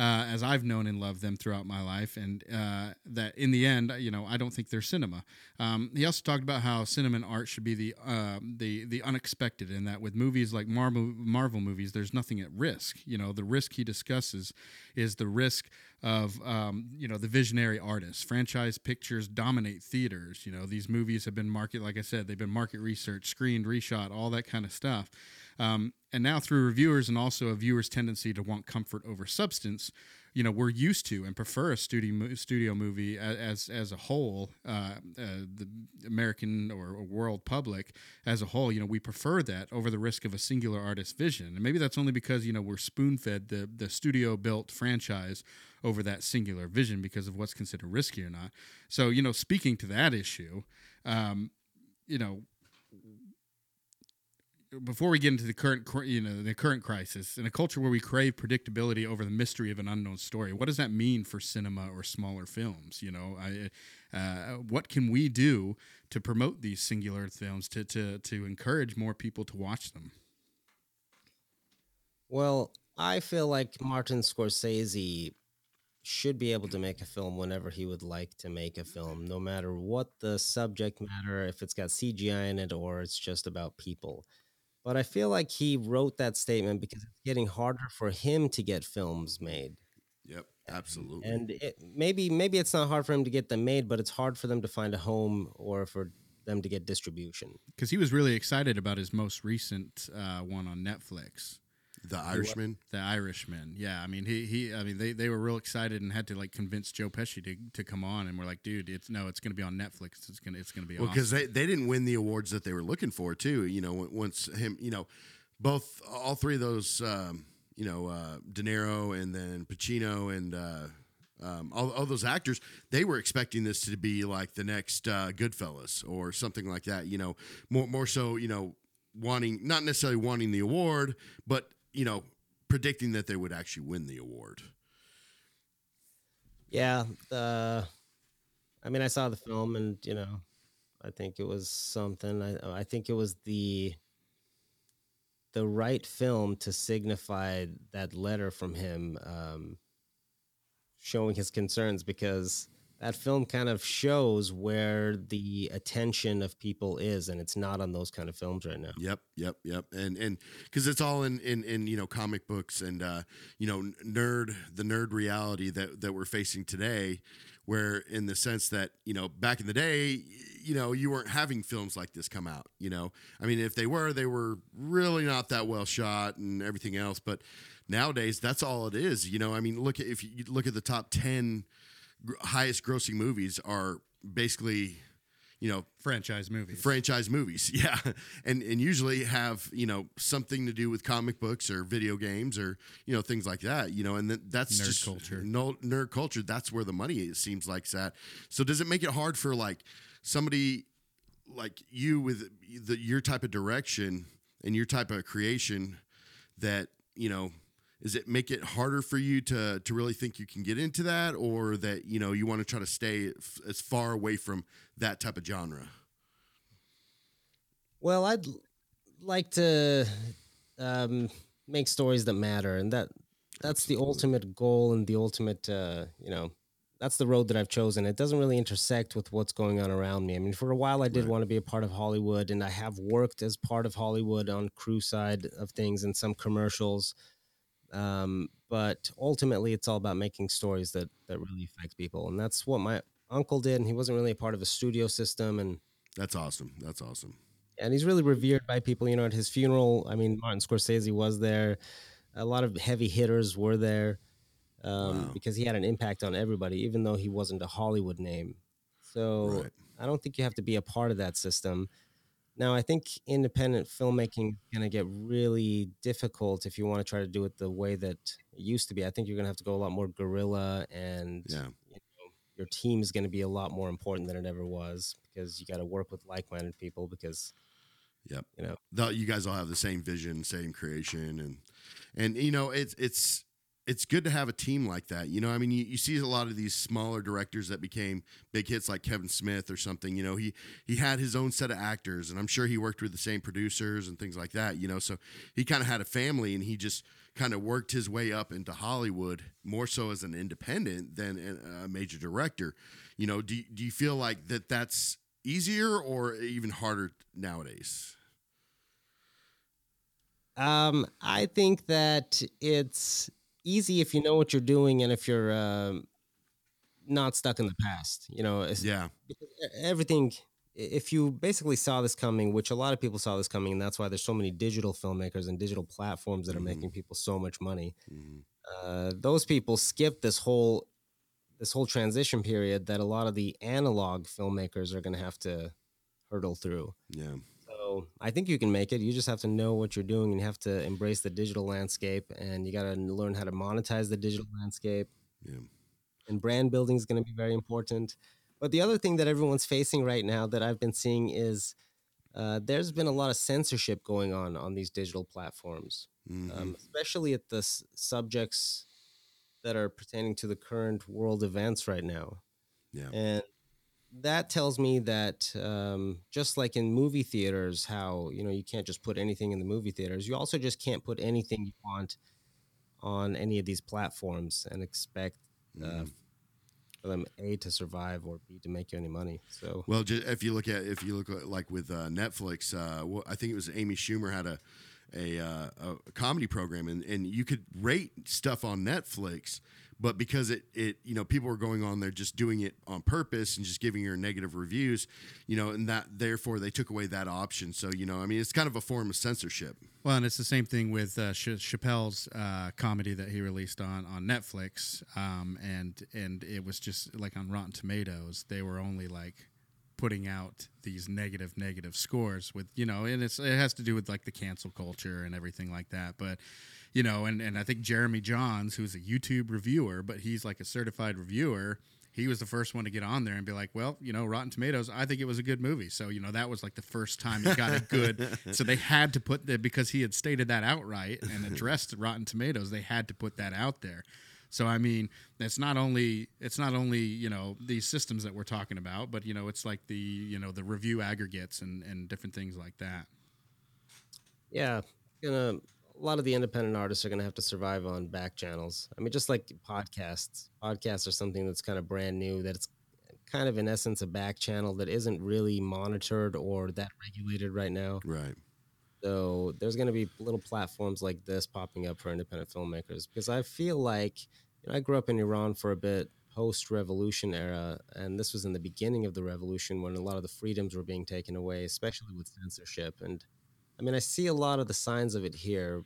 Uh, as I've known and loved them throughout my life, and uh, that in the end, you know, I don't think they're cinema. Um, he also talked about how cinema and art should be the uh, the the unexpected, and that with movies like Marvel Marvel movies, there's nothing at risk. You know, the risk he discusses is the risk of um, you know the visionary artists. Franchise pictures dominate theaters. You know, these movies have been market, like I said, they've been market research, screened, reshot, all that kind of stuff. Um, and now through reviewers and also a viewer's tendency to want comfort over substance, you know, we're used to and prefer a studio studio movie as as a whole, uh, uh, the American or, or world public as a whole. You know, we prefer that over the risk of a singular artist's vision, and maybe that's only because you know we're spoon fed the the studio built franchise over that singular vision because of what's considered risky or not. So you know, speaking to that issue, um, you know, before we get into the current you know the current crisis in a culture where we crave predictability over the mystery of an unknown story what does that mean for cinema or smaller films you know I, uh, what can we do to promote these singular films to, to to encourage more people to watch them Well, I feel like Martin Scorsese should be able to make a film whenever he would like to make a film, no matter what the subject matter, if it's got CGI in it or it's just about people. But I feel like he wrote that statement because it's getting harder for him to get films made. Yep, absolutely. And it, maybe maybe it's not hard for him to get them made, but it's hard for them to find a home or for them to get distribution. because he was really excited about his most recent uh, one on Netflix the Irishman. The Irishman. Yeah, I mean he he I mean they, they were real excited and had to like convince Joe Pesci to, to come on and we're like, dude, it's no, it's gonna be on Netflix. It's gonna it's gonna be Well, awesome. because they, they didn't win the awards that they were looking for too. You know, once him, you know, both all three of those, um, you know, uh, De Niro and then Pacino and uh, um, all, all those actors, they were expecting this to be like the next uh, Goodfellas or something like that. You know, more more so, you know, wanting not necessarily wanting the award, but you know, predicting that they would actually win the award. Yeah, uh, I mean, I saw the film, and you know, I think it was something. I I think it was the the right film to signify that letter from him, um, showing his concerns because that film kind of shows where the attention of people is and it's not on those kind of films right now. Yep yep yep. And and because it's all in in in you know comic books and uh you know nerd the nerd reality that that we're facing today where in the sense that you know back in the day you know you weren't having films like this come out you know? I mean if they were they were really not that well shot and everything else but nowadays that's all it is you know? I mean look at if you look at the top 10 highest grossing movies are basically you know franchise movies. franchise movies yeah. And and usually have you know something to do with comic books or video games or you know things like that you know and th- that's nerd just culture. no nerd culture that's where the money it seems like that so does it make it hard for like somebody like you with the, your type of direction and your type of creation that you know is it make it harder for you to to really think you can get into that or that you know you want to try to stay f- as far away from that type of genre well i'd like to um, make stories that matter and that that's Absolutely. the ultimate goal and the ultimate uh, you know that's the road that I've chosen. It doesn't really intersect with what's going on around me. I mean, for a while, I did right. want to be a part of Hollywood, and I have worked as part of Hollywood on crew side of things and some commercials. Um, but ultimately, it's all about making stories that that really affect people, and that's what my uncle did. And he wasn't really a part of a studio system, and that's awesome. That's awesome. And he's really revered by people. You know, at his funeral, I mean, Martin Scorsese was there. A lot of heavy hitters were there um, wow. because he had an impact on everybody, even though he wasn't a Hollywood name. So right. I don't think you have to be a part of that system. Now, I think independent filmmaking is going to get really difficult if you want to try to do it the way that it used to be. I think you're going to have to go a lot more guerrilla, and yeah. you know, your team is going to be a lot more important than it ever was because you got to work with like-minded people. Because, yep, you know, the, you guys all have the same vision, same creation, and and you know, it's it's it's good to have a team like that. You know, I mean, you, you see a lot of these smaller directors that became big hits, like Kevin Smith or something. You know, he he had his own set of actors, and I'm sure he worked with the same producers and things like that. You know, so he kind of had a family, and he just kind of worked his way up into Hollywood more so as an independent than a major director. You know, do do you feel like that that's easier or even harder nowadays? Um, I think that it's easy if you know what you're doing and if you're um, not stuck in the past. You know, yeah, everything. If you basically saw this coming, which a lot of people saw this coming, and that's why there's so many digital filmmakers and digital platforms that are mm-hmm. making people so much money. Mm-hmm. Uh, those people skip this whole this whole transition period that a lot of the analog filmmakers are going to have to hurdle through. Yeah. I think you can make it. You just have to know what you're doing and you have to embrace the digital landscape and you got to learn how to monetize the digital landscape. Yeah. And brand building is going to be very important. But the other thing that everyone's facing right now that I've been seeing is uh, there's been a lot of censorship going on on these digital platforms, mm-hmm. um, especially at the s- subjects that are pertaining to the current world events right now. Yeah. And that tells me that um, just like in movie theaters, how you know you can't just put anything in the movie theaters, you also just can't put anything you want on any of these platforms and expect uh, mm. for them a to survive or b to make you any money. So well, if you look at if you look at like with uh, Netflix, uh, well, I think it was Amy Schumer had a a, uh, a comedy program, and, and you could rate stuff on Netflix but because it it you know people were going on there just doing it on purpose and just giving her negative reviews you know and that therefore they took away that option. So you know i mean it's kind of a form of censorship. Well and it's the same thing with uh, Ch- chappelle's uh, comedy that he released on on netflix um, and and it was just like on rotten tomatoes they were only like putting out these negative negative scores with you know and it's it has to do with like the cancel culture and everything like that but you know, and, and I think Jeremy Jahns, who's a YouTube reviewer, but he's like a certified reviewer, he was the first one to get on there and be like, well, you know, Rotten Tomatoes, I think it was a good movie. So, you know, that was like the first time he got a good. so they had to put that because he had stated that outright and addressed Rotten Tomatoes, they had to put that out there. So I mean, it's not only it's not only you know these systems that we're talking about, but you know it's like the you know the review aggregates and and different things like that. Yeah, gonna a lot of the independent artists are gonna have to survive on back channels. I mean, just like podcasts. Podcasts are something that's kind of brand new. That it's kind of in essence a back channel that isn't really monitored or that regulated right now. Right. So there's going to be little platforms like this popping up for independent filmmakers because I feel like you know, I grew up in Iran for a bit post revolution era, and this was in the beginning of the revolution when a lot of the freedoms were being taken away, especially with censorship. And I mean, I see a lot of the signs of it here,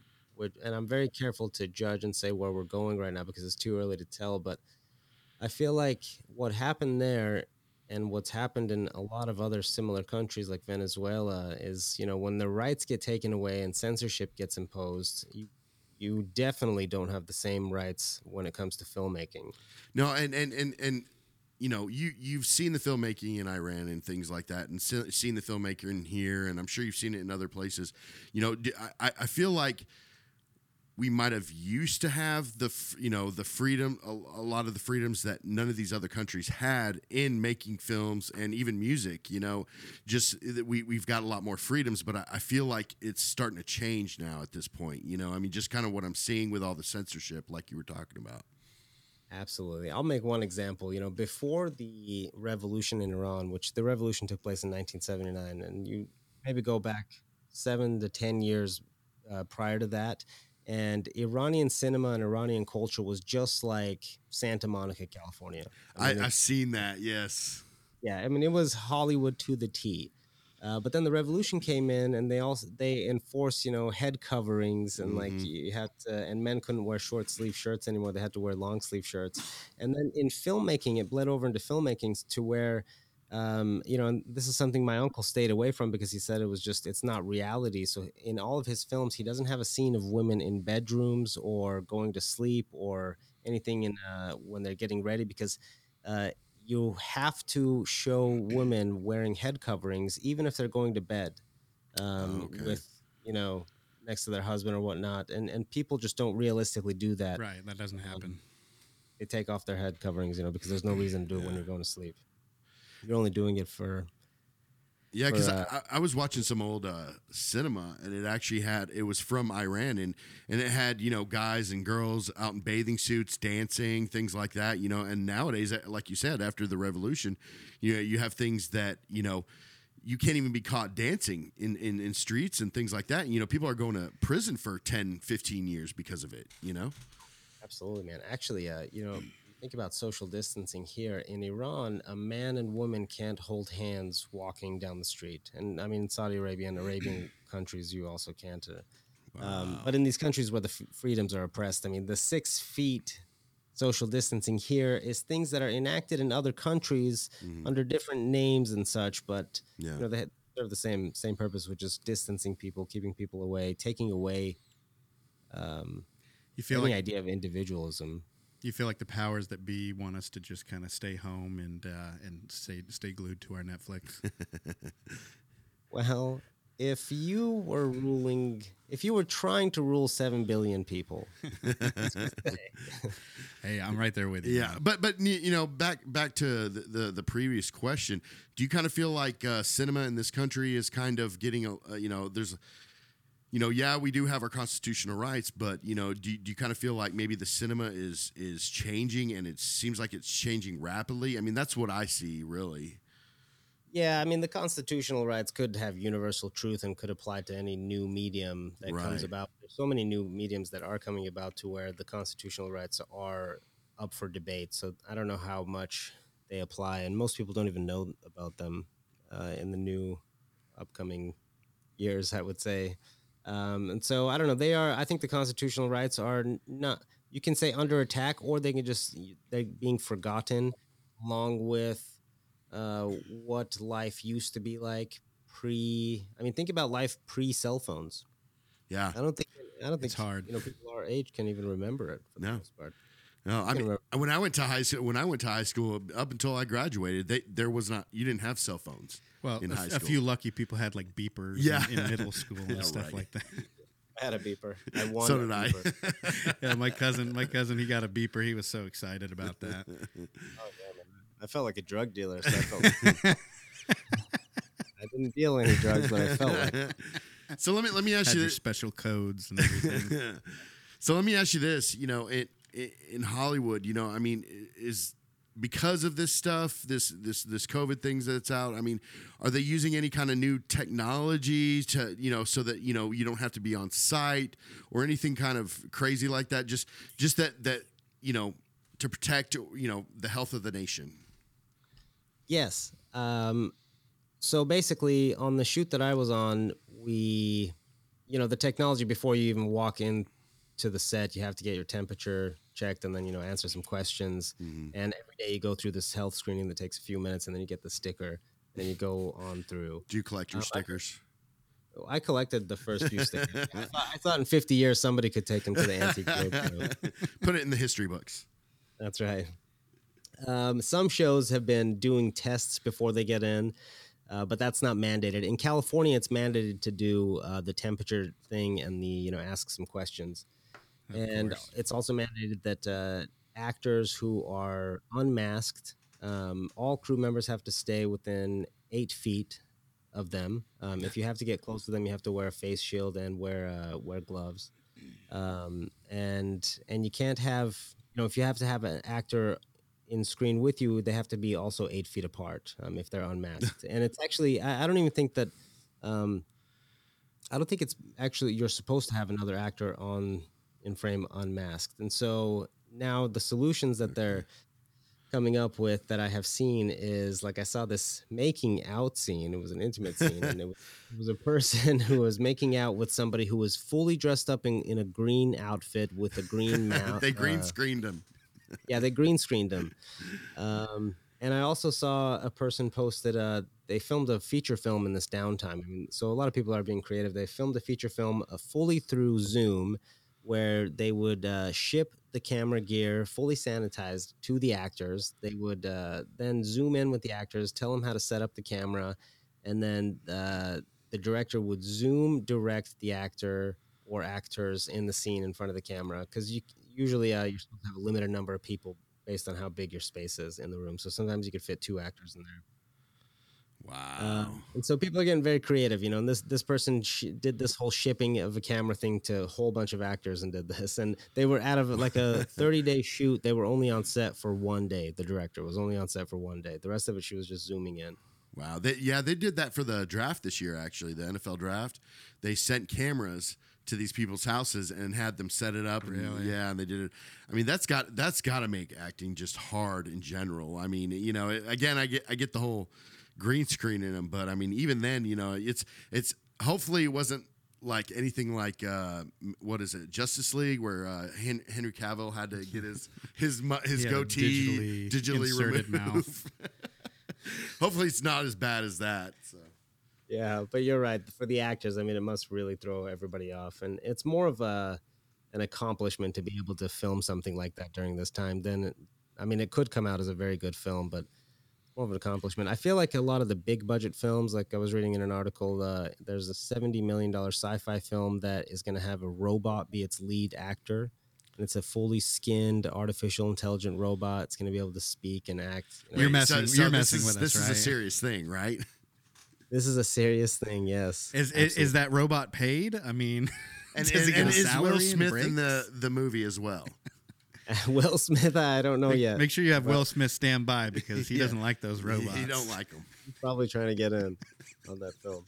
and I'm very careful to judge and say where we're going right now because it's too early to tell. But I feel like what happened there and what's happened in a lot of other similar countries like Venezuela is, you know, when the rights get taken away and censorship gets imposed, you you definitely don't have the same rights when it comes to filmmaking. No, and and and and you know, you you've seen the filmmaking in Iran and things like that, and seen the filmmaker in here, and I'm sure you've seen it in other places. You know, I I feel like we might have used to have the you know the freedom a, a, lot of the freedoms that none of these other countries had in making films and even music you know? Just we, we've got a lot more freedoms but I, I, feel like it's starting to change now at this point you know? I mean just kind of what i'm seeing with all the censorship like you were talking about absolutely i'll make one example you know before the revolution in iran which the revolution took place in 1979 and you maybe go back seven to ten years uh, prior to that and Iranian cinema and Iranian culture was just like Santa Monica, California. I, mean, I have seen that. Yes. Yeah, I mean it was Hollywood to the T. Uh, but then the revolution came in, and they also they enforced you know head coverings and mm-hmm. like you had to, and men couldn't wear short sleeve shirts anymore. They had to wear long sleeve shirts. And then in filmmaking, it bled over into filmmaking to where um, you know, and this is something my uncle stayed away from because he said it was just it's not reality. So in all of his films, he doesn't have a scene of women in bedrooms or going to sleep or anything in uh, when they're getting ready because uh, you have to show women wearing head coverings even if they're going to bed um, okay. with you know next to their husband or whatnot, and and people just don't realistically do that. Right, that doesn't happen. Um, they take off their head coverings, you know, because there's no reason to do it yeah. when you're going to sleep. You're only doing it for. Yeah, because uh, I, I, was watching some old uh, cinema, and it actually had it was from Iran, and and it had you know guys and girls out in bathing suits dancing, things like that, you know. And nowadays, uh, like you said, after the revolution, you know, you have things that you know you can't even be caught dancing in, in, in streets and things like that. You know, people are going to prison for 10, 15 years because of it, you know? Absolutely, man. Actually, uh, you know, think about social distancing here in Iran, a man and woman can't hold hands walking down the street. And I mean, Saudi Arabia and Arabian countries, you also can't. Uh, wow. um, but in these countries where the f- freedoms are oppressed, I mean, the six feet social distancing here is things that are enacted in other countries mm-hmm. under different names and such, but yeah. you know, they serve the same same purpose, which is distancing people, keeping people away, taking away um, you feel any like, idea of individualism you feel like the powers that be want us to just kind of stay home and uh, and stay stay glued to our Netflix? well, if you were ruling, if you were trying to rule seven billion people, hey, I'm right there with you. Yeah, but but you know, back back to the the, the previous question, do you kind of feel like uh, cinema in this country is kind of getting a uh, you know there's you know, yeah, we do have our constitutional rights, but you know, do, do you kind of feel like maybe the cinema is is changing, and it seems like it's changing rapidly? I mean, that's what I see, really. Yeah, I mean, the constitutional rights could have universal truth and could apply to any new medium that right. comes about. There's so many new mediums that are coming about to where the constitutional rights are up for debate. So I don't know how much they apply, and most people don't even know about them uh, in the new upcoming years. I would say. Um, and so I don't know. They are. I think the constitutional rights are not. You can say under attack, or they can just they're being forgotten, along with uh, what life used to be like pre. I mean, think about life pre cell phones. Yeah, I don't think. I don't think it's hard. You know, people our age can even remember it for the no. most part. No, I mean when I went to high school, when I went to high school, up until I graduated, they, there was not. You didn't have cell phones. Well, in a, high school. a few lucky people had like beepers yeah. in, in middle school and yeah, stuff right. like that. I had a beeper. I won. so a did I. yeah, my cousin, my cousin, he got a beeper. He was so excited about that. Oh, yeah, man. I felt like a drug dealer. So I, felt I didn't deal any drugs, but I felt like so let me let me ask Had you your this. special codes and everything. so let me ask you this. You know, in in Hollywood, you know, I mean, is because of this stuff, this this this COVID things that's out. I mean, are they using any kind of new technology to you know so that you know you don't have to be on site or anything kind of crazy like that? Just just that that you know to protect you know the health of the nation. Yes. Um, so basically, on the shoot that I was on, we, you know, the technology before you even walk in to the set, you have to get your temperature checked and then, you know, answer some questions. And every day you go through this health screening that takes a few minutes and then you get the sticker and then you go on through. Do you collect your Uh, I- stickers? I collected the first few stickers. I, thought, I thought in 50 years somebody could take them to the antique. Put it in the history books. That's right. Um, some shows have been doing tests before they get in, uh, but that's not mandated. In California, it's mandated to do uh, the temperature thing and the you know ask some questions, Of and course. it's also mandated that uh, actors who are unmasked, um, all crew members have to stay within eight feet of them. Um, if you have to get close to them, you have to wear a face shield and wear uh, wear gloves. Um, and and you can't have you know if you have to have an actor in screen with you, they have to be also eight feet apart um, if they're unmasked. and it's actually I, I don't even think that um, I don't think it's actually you're supposed to have another actor on in frame unmasked. And so now the solutions that they're coming up with that I have seen is like I saw this making out scene. It was an intimate scene, and it was, it was a person who was making out with somebody who was fully dressed up in, in a green outfit with a green mouth. they green uh, screened him. yeah, they green screened him. Um, and I also saw a person post that uh, they filmed a feature film in this downtime. I mean, so a lot of people are being creative. They filmed a feature film uh, fully through Zoom, where they would uh, ship the camera gear fully sanitized to the actors. They would uh, then zoom in with the actors, tell them how to set up the camera, and then uh, the director would zoom direct the actor or actors in the scene in front of the camera because you usually uh, you're supposed to have a limited number of people based on how big your space is in the room. So sometimes you could fit two actors in there. Wow. Um, and so people are getting very creative, you know. And this this person sh- did this whole shipping of a camera thing to a whole bunch of actors and did this, and they were out of like a thirty day shoot. They were only on set for one day. The director was only on set for one day. The rest of it, she was just zooming in. Wow. They, yeah, they did that for the draft this year, actually, the NFL draft. They sent cameras to these people's houses and had them set it up. and- Really? yeah, and they did it. I mean, that's got that's got to make acting just hard in general. I mean, you know, again, I get I get the whole green screen in them, but I mean, even then, you know, it's it's hopefully it wasn't like anything like uh, what is it Justice League where uh, Hen- Henry Cavill had to get his his his He had a goatee digitally digitally, inserted removed. Hopefully, it's not as bad as that. So. Yeah, but you're right. For the actors, I mean, it must really throw everybody off, and it's more of a an accomplishment to be able to film something like that during this time. Then, I mean, it could come out as a very good film, but more of an accomplishment. I feel like a lot of the big budget films, like I was reading in an article, uh, there's a seventy million dollar sci-fi film that is going to have a robot be its lead actor. And it's a fully skinned, artificial intelligent robot. It's going to be able to speak and act. you know. You're Wait, messing- you're this messing is, with us, This is a serious thing, right? This is a serious thing. Yes. Is, is is that robot paid? I mean, And, and, he get and a is salary Will and Smith in the the movie as well? Will Smith, I don't know make, yet. make sure you have Will Smith stand by because he Yeah. doesn't like those robots. You don't like him. probably trying to get in on that film.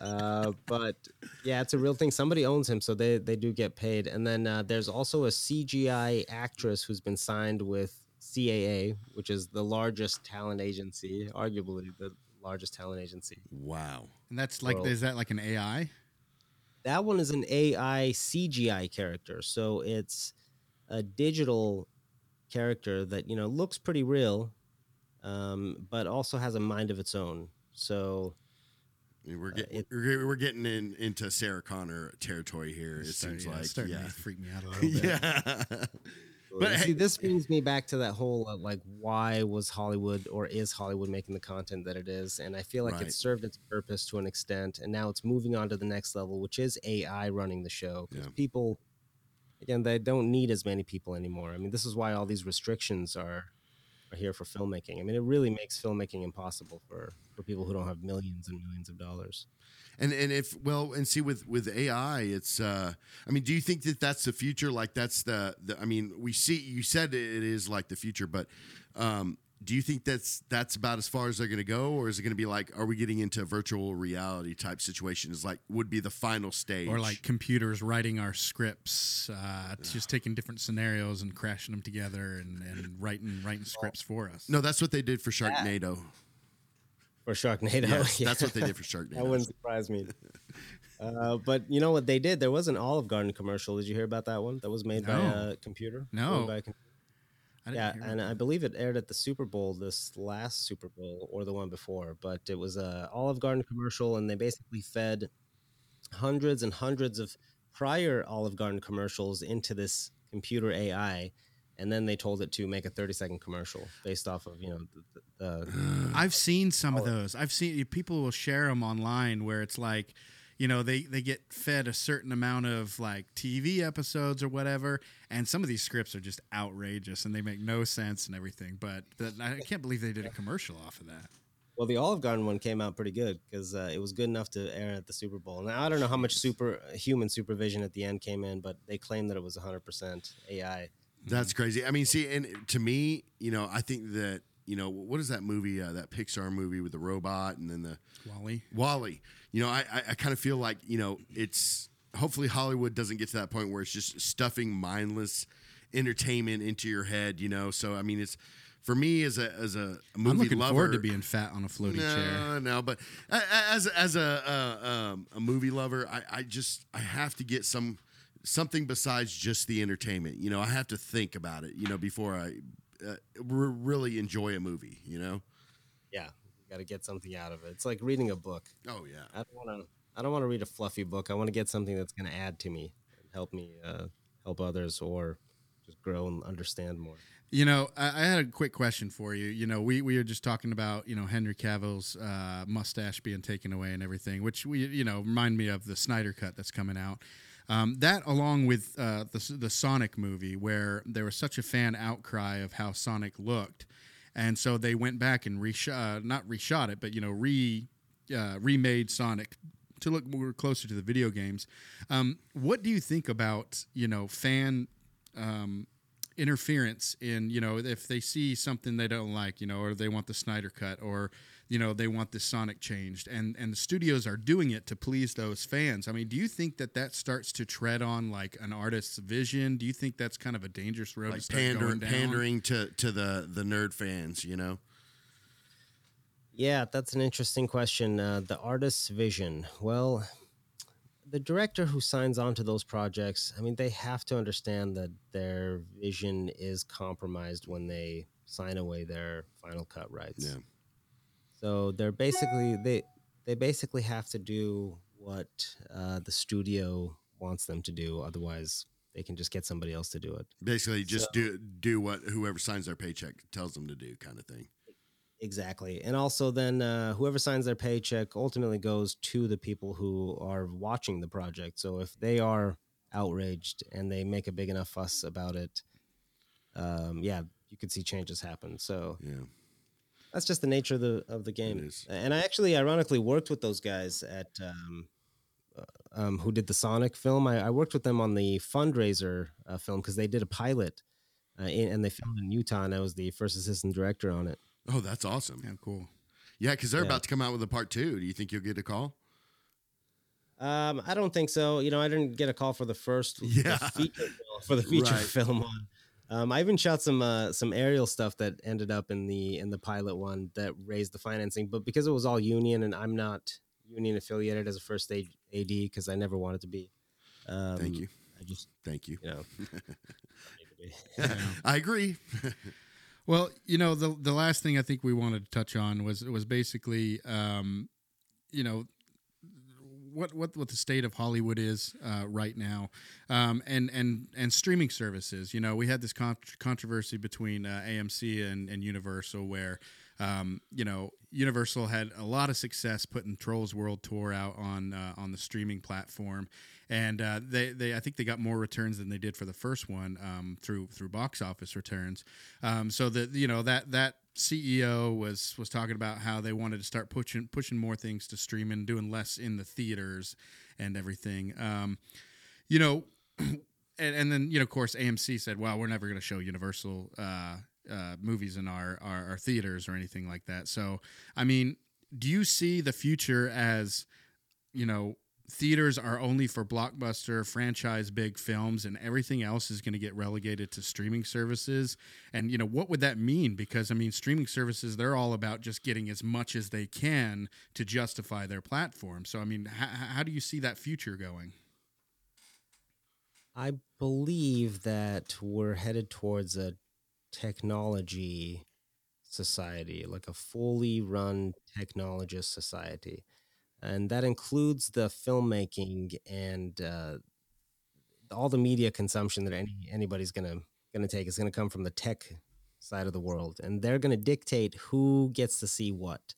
Uh, but yeah, it's a real thing. Somebody owns him, so they they do get paid. And then uh, there's also a CGI actress who's been signed with CAA, which is the largest talent agency, arguably the largest talent agency. Wow. And that's like, Well- is that like an AI? That one is an AI CGI character, so it's a digital character that you know looks pretty real, um, but also has a mind of its own. So we're Uh, getting it- we're, we're getting in, into Sarah Connor territory here. It It's start- seems yeah, like starting yeah. to freak me out a little bit. yeah. But But hey- see, this brings me back to that whole uh, like, why was Hollywood or is Hollywood making the content that it is? And I feel like Right. it served its purpose to an extent, and now it's moving on to the next level, which is AI running the show. 'Cause Yeah. people, again, they don't need as many people anymore. I mean, this is why all these restrictions are are here for filmmaking. I mean, it really makes filmmaking impossible for for people who don't have millions and millions of dollars. And and if well and see with with AI, it's uh, I mean, do you think that that's the future? Like that's the, the I mean, we see you said it is like the future, but um, do you think that's that's about as far as they're going to go, or is it going to be like, are we getting into a virtual reality type situations? Like would be the final stage, or like computers writing our scripts, uh, just taking different scenarios and crashing them together and, and writing writing scripts for us. no, that's what they did for Sharknado. For Sharknado, Yes, yeah. that's what they did for Sharknado. That Sharknado. wouldn't surprise me. Uh, but you know what they did? There was an Olive Garden commercial. Did you hear about that one? That was made by a computer. No. By a com- I didn't yeah, and I believe it aired at the Super Bowl this last Super Bowl or the one before. But it was a Olive Garden commercial, and they basically fed hundreds and hundreds of prior Olive Garden commercials into this computer AI, and then they told it to make a thirty second commercial based off of you know the, the, I've seen some of those. I've seen people will share them online where it's like, you know, they they get fed a certain amount of like TV episodes or whatever, and some of these scripts are just outrageous and they make no sense and everything. But the, I can't believe they did a commercial off of that. Well, the Olive Garden one came out pretty good because uh, it was good enough to air at the Super Bowl. Now I don't know how much super human supervision at the end came in, but they claimed that it was 100% AI. That's crazy. I mean, see, and to me, you know, I think that you know what is that movie? Uh, that Pixar movie with the robot and then the WALL-E. WALL-E. You know, I I, I kind of feel like you know it's hopefully Hollywood doesn't get to that point where it's just stuffing mindless entertainment into your head. You know, so I mean, it's for me as a as a movie I'm looking lover. forward to being fat on a floaty no, chair. no, but as as a uh, um, a movie lover, I, I just I have to get some something besides just the entertainment. You know, I have to think about it. You know, before I uh, re- really enjoy a movie. You know. Yeah, you got to get something out of it. It's like reading a book. Oh yeah. I don't want to. I don't want to read a fluffy book. I want to get something that's going to add to me, and help me uh, help others, or just grow and understand more. You know, I, I had a quick question for you. You know, we, we were just talking about you know Henry Cavill's uh, mustache being taken away and everything, which we you know remind me of the Snyder cut that's coming out. Um, that along with uh, the the Sonic movie, where there was such a fan outcry of how Sonic looked, and so they went back and uh, not reshot it, but you know re uh, remade Sonic to look more closer to the video games. Um, what do you think about you know fan um, interference in you know if they see something they don't like you know or they want the Snyder cut or you know they want the Sonic changed and and the studios are doing it to please those fans. I mean, do you think that that starts to tread on like an artist's vision? Do you think that's kind of a dangerous road to Like start pandering, going down? pandering to to the the nerd fans. You know. Yeah, that's an interesting question. Uh, the artist's vision. Well, the director who signs on to those projects, I mean, they have to understand that their vision is compromised when they sign away their final cut rights. Yeah. So they're basically they they basically have to do what uh, the studio wants them to do. Otherwise, they can just get somebody else to do it. Basically, just do do what whoever signs their paycheck tells them to do, kind of thing. Exactly. And also, then uh, whoever signs their paycheck ultimately goes to the people who are watching the project. So if they are outraged and they make a big enough fuss about it, um, yeah, you could see changes happen. So Yeah. That's just the nature of the of the game. And I actually, ironically, worked with those guys at um, uh, um, who did the Sonic film. I, I worked with them on the fundraiser uh, film because they did a pilot, uh, in, and they filmed in Utah, and I was the first assistant director on it. Oh, that's awesome. Yeah, cool. Yeah, because they're Yeah. about to come out with a part two. Do you think you'll get a call? Um, I don't think so. You know, I didn't get a call for the first the Yeah. feature for the feature Right. film one. Um, I even shot some uh, some aerial stuff that ended up in the in the pilot one that raised the financing, but because it was all union and I'm not union affiliated as a first aid AD because I never wanted to be. Um, Thank you. I just Thank you. you know. I agree. Well, you know, the the last thing I think we wanted to touch on was was basically, um, you know, what what what the state of Hollywood is uh, right now, um, and and and streaming services. You know, we had this con- controversy between uh, AMC and, and Universal where. Um, you know, Universal had a lot of success putting Trolls World Tour out on uh, on the streaming platform, and uh, they they I think they got more returns than they did for the first one um, through through box office returns. Um, so that you know that that CEO was was talking about how they wanted to start pushing pushing more things to streaming, doing less in the theaters and everything. Um, you know, and, and then you know, of course, AMC said, "Well, we're never going to show Universal." Uh, uh, movies in our, our, our theaters or anything like that. So, I mean, do you see the future as, you know, theaters are only for blockbuster franchise big films and everything else is going to get relegated to streaming services. And you know what would that mean? Because i mean streaming services they're all about just getting as much as they can to justify their platform. So i mean h- how do you see that future going? I believe that we're headed towards a technology society, like a fully run technologist society. And that includes the filmmaking and uh, all the media consumption that any anybody's gonna gonna take is gonna come from the tech side of the world, and they're gonna dictate who gets to see what.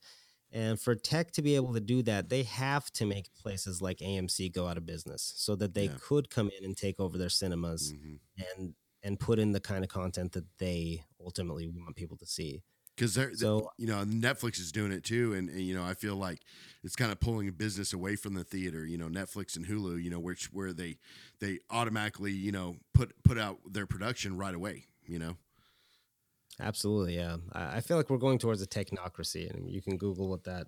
And for tech to be able to do that, they have to make places like AMC go out of business so that they Yeah. could come in and take over their cinemas Mhm. and and put in the kind of content that they ultimately want people to see. Because they're So- you know Netflix is doing it too, and, and you know I feel like it's kind of pulling a business away from the theater. You know Netflix and Hulu, you know which where they they automatically you know put put out their production right away. You know, Absolutely, yeah. I, I feel like we're going towards a technocracy, and you can Google what that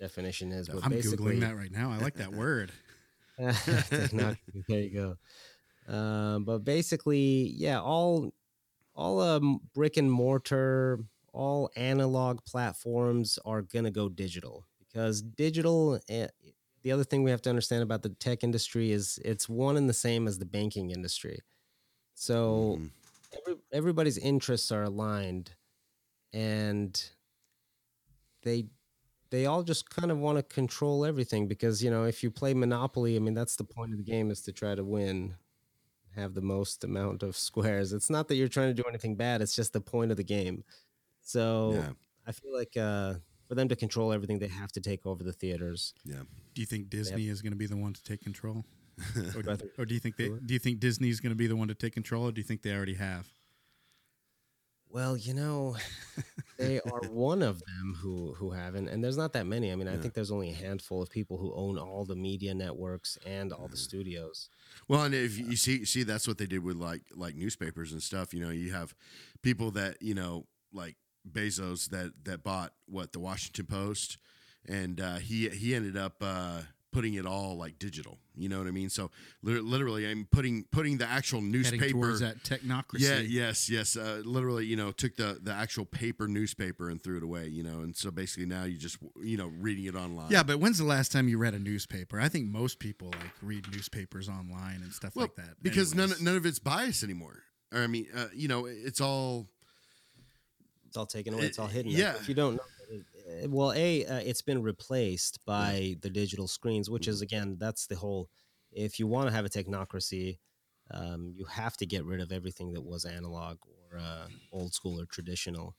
definition is. But i'm googling that right now i like that word there you go. Um, but basically, yeah, all all um, brick and mortar, all analog platforms are gonna go digital because digital. eh, The other thing we have to understand about the tech industry is it's one and the same as the banking industry. So Mhm. every, everybody's interests are aligned, and they they all just kind of want to control everything because you know if you play monopoly i mean that's the point of the game is to try to win have the most amount of squares it's not that you're trying to do anything bad it's just the point of the game so yeah, i feel like uh, for them to control everything they have to take over the theaters. Yeah. do you think disney is going to be the one to take control? Or, Do I think- or do you think they Sure. do you think disney's going to be the one to take control or do you think they already have? Well you know they are one of them who who haven't and there's not that many. I mean i think there's only a handful of people who own all the media networks and all the studios. Well, and if you see see that's what they did with like like newspapers and stuff. You know, you have people that you know like Bezos that that bought what the Washington Post, and uh, he he ended up uh, putting it all like digital. You know what I mean? So lit- literally, I'm putting putting the actual heading newspaper. towards that technocracy Yeah, yes, yes. Uh, literally, you know, took the the actual paper newspaper and threw it away. You know, and so basically now you just you know reading it online. Yeah, but when's the last time you read a newspaper? I think most people like read newspapers online and stuff Well, like that. because none none of it's biased anymore. Or I mean, uh, you know, it's all It's all taken away. It's all Uh, hidden. yeah. If you don't know, uh, well, a uh, it's been replaced by the digital screens, which is again that's the whole. If you want to have a technocracy, um, you have to get rid of everything that was analog or uh, old school or traditional.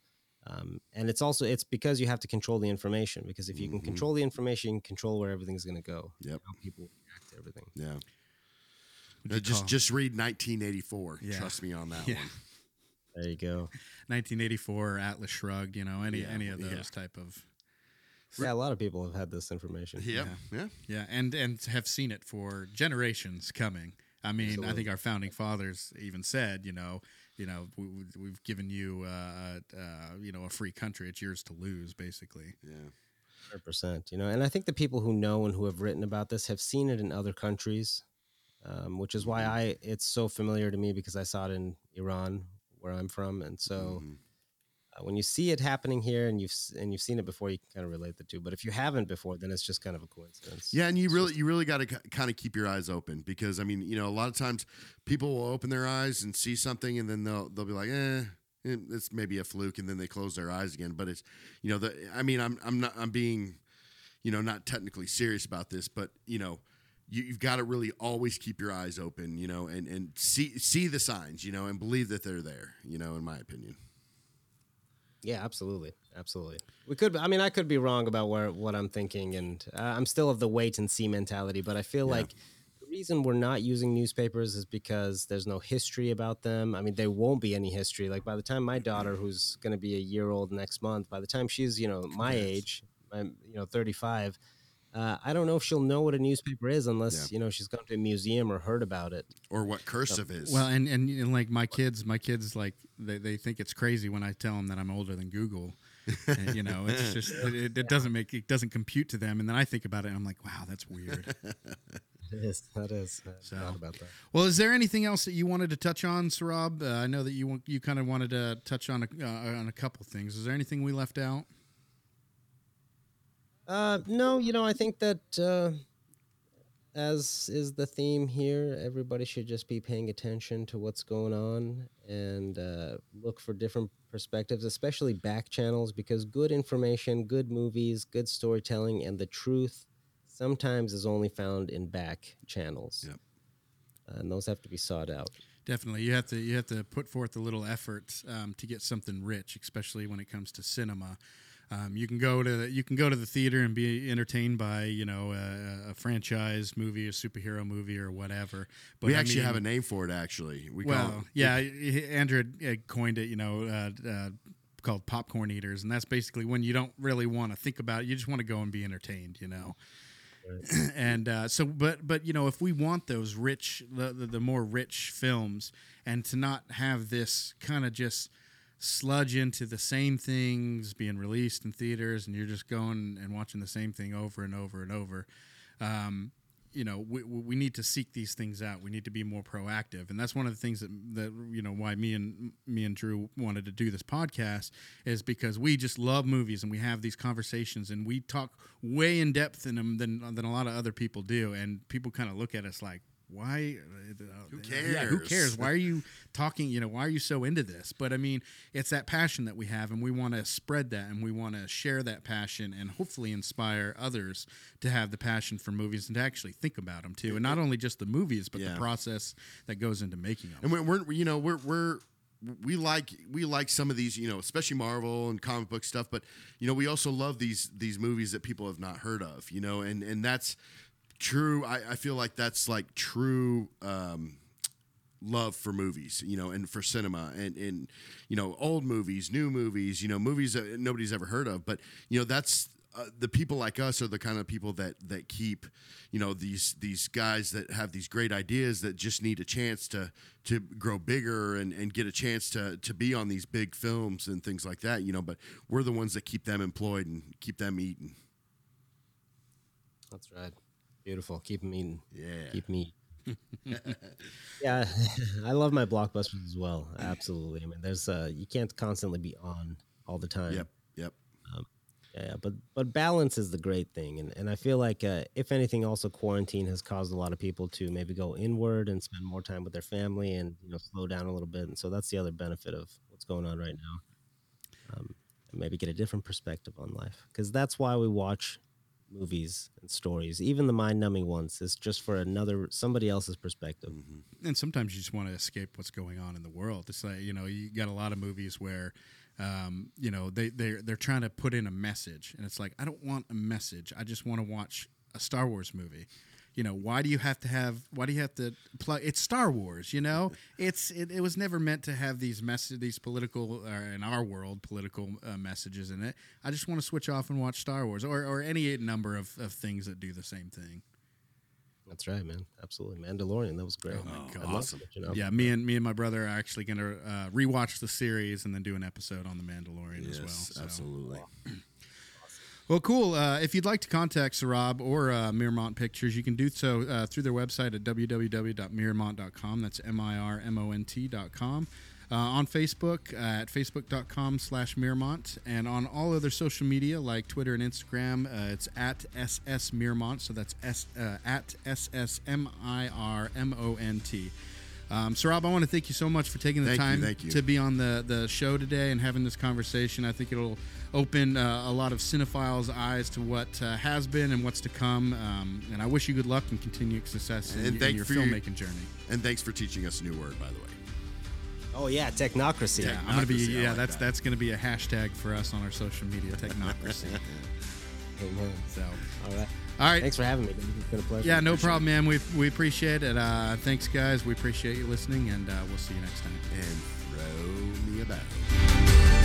Um, and it's also it's because you have to control the information because if you can Mhm. control the information, you can control where everything's going to go. Yep. How people react to everything. yeah. What'd Uh, you just call- just read 1984. Yeah. Trust me on that Yeah. one. There you go. 1984 Atlas Shrugged, you know, any Yeah, any of yeah. those type of Yeah, a lot of people have had this information. Yep. Yeah. Yeah. yeah, and and have seen it for generations coming. I mean, I think our founding fathers even said, you know, you know, we, we- we've given you, uh, uh, you know, a free country. It's yours to lose, basically. Yeah. Hundred percent. You know, and I think the people who know and who have written about this have seen it in other countries, um, which is why I it's so familiar to me because I saw it in Iran, where I'm from, and so Mhm. uh, when you see it happening here and you've and you've seen it before, you can kind of relate the two. But if you haven't before, then it's just kind of a coincidence. Yeah, and you It's really just- you really got to kind of keep your eyes open because I mean, you know, a lot of times people will open their eyes and see something, and then they'll they'll be like, eh. eh, It's maybe a fluke, and then they close their eyes again. But it's, you know, the I mean, I'm I'm not I'm being, you know, not technically serious about this, but you know, you, you've got to really always keep your eyes open, you know, and and see see the signs, you know, and believe that they're there, you know, in my opinion. Yeah, absolutely, absolutely. We could. I mean, I could be wrong about where what I'm thinking, and uh, I'm still of the wait and see mentality. But I feel Yeah. like the reason we're not using newspapers is because there's no history about them. I mean, there won't be any history. Like by the time my daughter, who's going to be a year old next month, by the time she's you know my age, I'm you know 35. Uh, I don't know if she'll know what a newspaper is unless Yeah. you know she's gone to a museum or heard about it. Or what cursive is. Well, and, and and like my kids, my kids like they, they think it's crazy when I tell them that I'm older than Google. And, you know, it's just it, it doesn't make it doesn't compute to them. And then I think about it, and I'm like, wow, that's weird. It is. That is. I So- about that. well, is there anything else that you wanted to touch on, Sohrab? Uh, I know that you you kind of wanted to touch on a, uh, on a couple things. Is there anything we left out? Uh, no, you know, I think that uh, as is the theme here, everybody should just be paying attention to what's going on and uh, look for different perspectives, especially back channels, because good information, good movies, good storytelling, and the truth sometimes is only found in back channels. Yep. And those have to be sought out. Definitely, you have to you have to put forth a little effort um, to get something rich, especially when it comes to cinema. Um, you can go to the, you can go to the theater and be entertained by you know a, a franchise movie, a superhero movie, or whatever. But we I actually mean- have a name for it. Actually, we call well, it, yeah, he- Andrew had, had coined it, you know, uh, uh, called popcorn eaters, and that's basically when you don't really want to think about it; you just want to go and be entertained, you know. and uh, so, but but you know, if we want those rich, the, the, the more rich films, and to not have this kind of just sludge into the same things being released in theaters, and you're just going and watching the same thing over and over and over. Um, you know we, we need to seek these things out. We need to be more proactive. And that's one of the things that that you know why me and me and drew wanted to do this podcast is because we just love movies and we have these conversations and we talk way in depth in them than than a lot of other people do. And people kind of look at us like why uh, Who cares yeah, who cares? cares why are you talking you know why are you so into this but i mean it's that passion that we have and we want to spread that and we want to share that passion and hopefully inspire others to have the passion for movies and to actually think about them too and not only just the movies but Yeah. the process that goes into making them and we're, we're you know we're we're we like we like some of these you know especially marvel and comic book stuff but you know we also love these these movies that people have not heard of you know and and that's true i, I feel like that's like true um love for movies you know and for cinema and and you know old movies new movies you know movies that nobody's ever heard of but you know that's uh, the people like us are the kind of people that that keep you know these these guys that have these great ideas that just need a chance to to grow bigger and and get a chance to to be on these big films and things like that you know but we're the ones that keep them employed and keep them eating That's right. Beautiful. Keep them eating. yeah Keep me. yeah, I love my blockbusters as well. Absolutely. I mean, there's uh, you can't constantly be on all the time. yep yep Yeah, yeah, but but balance is the great thing, and and I feel like uh, if anything, also quarantine has caused a lot of people to maybe go inward and spend more time with their family, and you know slow down a little bit, and so that's the other benefit of what's going on right now. Um, and maybe get a different perspective on life, because that's why we watch movies and stories, even the mind-numbing ones, is just for another somebody else's perspective. and sometimes you just want to escape what's going on in the world. It's like you know you got a lot of movies where um, you know they they they're trying to put in a message, and it's like I don't want a message. I just want to watch a Star Wars movie. You know why do you have to have why do you have to plug? It's Star Wars. You know it's it, it was never meant to have these message these political or in our world political uh, messages in it. I just want to switch off and watch Star Wars or or any number of, of things that do the same thing. That's right, man. Absolutely, Mandalorian. That was great. Oh, my God. Awesome. it, you know? Yeah, me and me and my brother are actually going to uh, rewatch the series and then do an episode on the Mandalorian as well. so. absolutely Well, cool. Uh, if you'd like to contact Sohrab or uh, Mirmont Pictures, you can do so uh, through their website at www.mirmont.com. That's M-I-R-M-O-N-T.com. Uh, on Facebook at facebook.com slash Mirmont. And on all other social media like Twitter and Instagram, uh, it's at SS Mirmont. So that's S, uh, at S-S-M-I-R-M-O-N-T. Um, Sohrab, I want to thank you so much for taking the Thank you, time thank you. to be on the, the show today and having this conversation. I think it'll open uh, a lot of cinephiles' eyes to what uh, has been and what's to come. Um, and I wish you good luck and continued success in, And in thank your for your- filmmaking journey. And thanks for teaching us a new word, by the way. Oh yeah, technocracy. Yeah, I'm gonna be. Yeah, like that's that. that's gonna be a hashtag for us on our social media, technocracy. Amen. so, All right. All right. Thanks for having me. It's been a pleasure. Yeah, no Appreciate problem, man. We we appreciate it. Uh, thanks, guys. We appreciate you listening, and uh, we'll see you next time. And throw me a bow.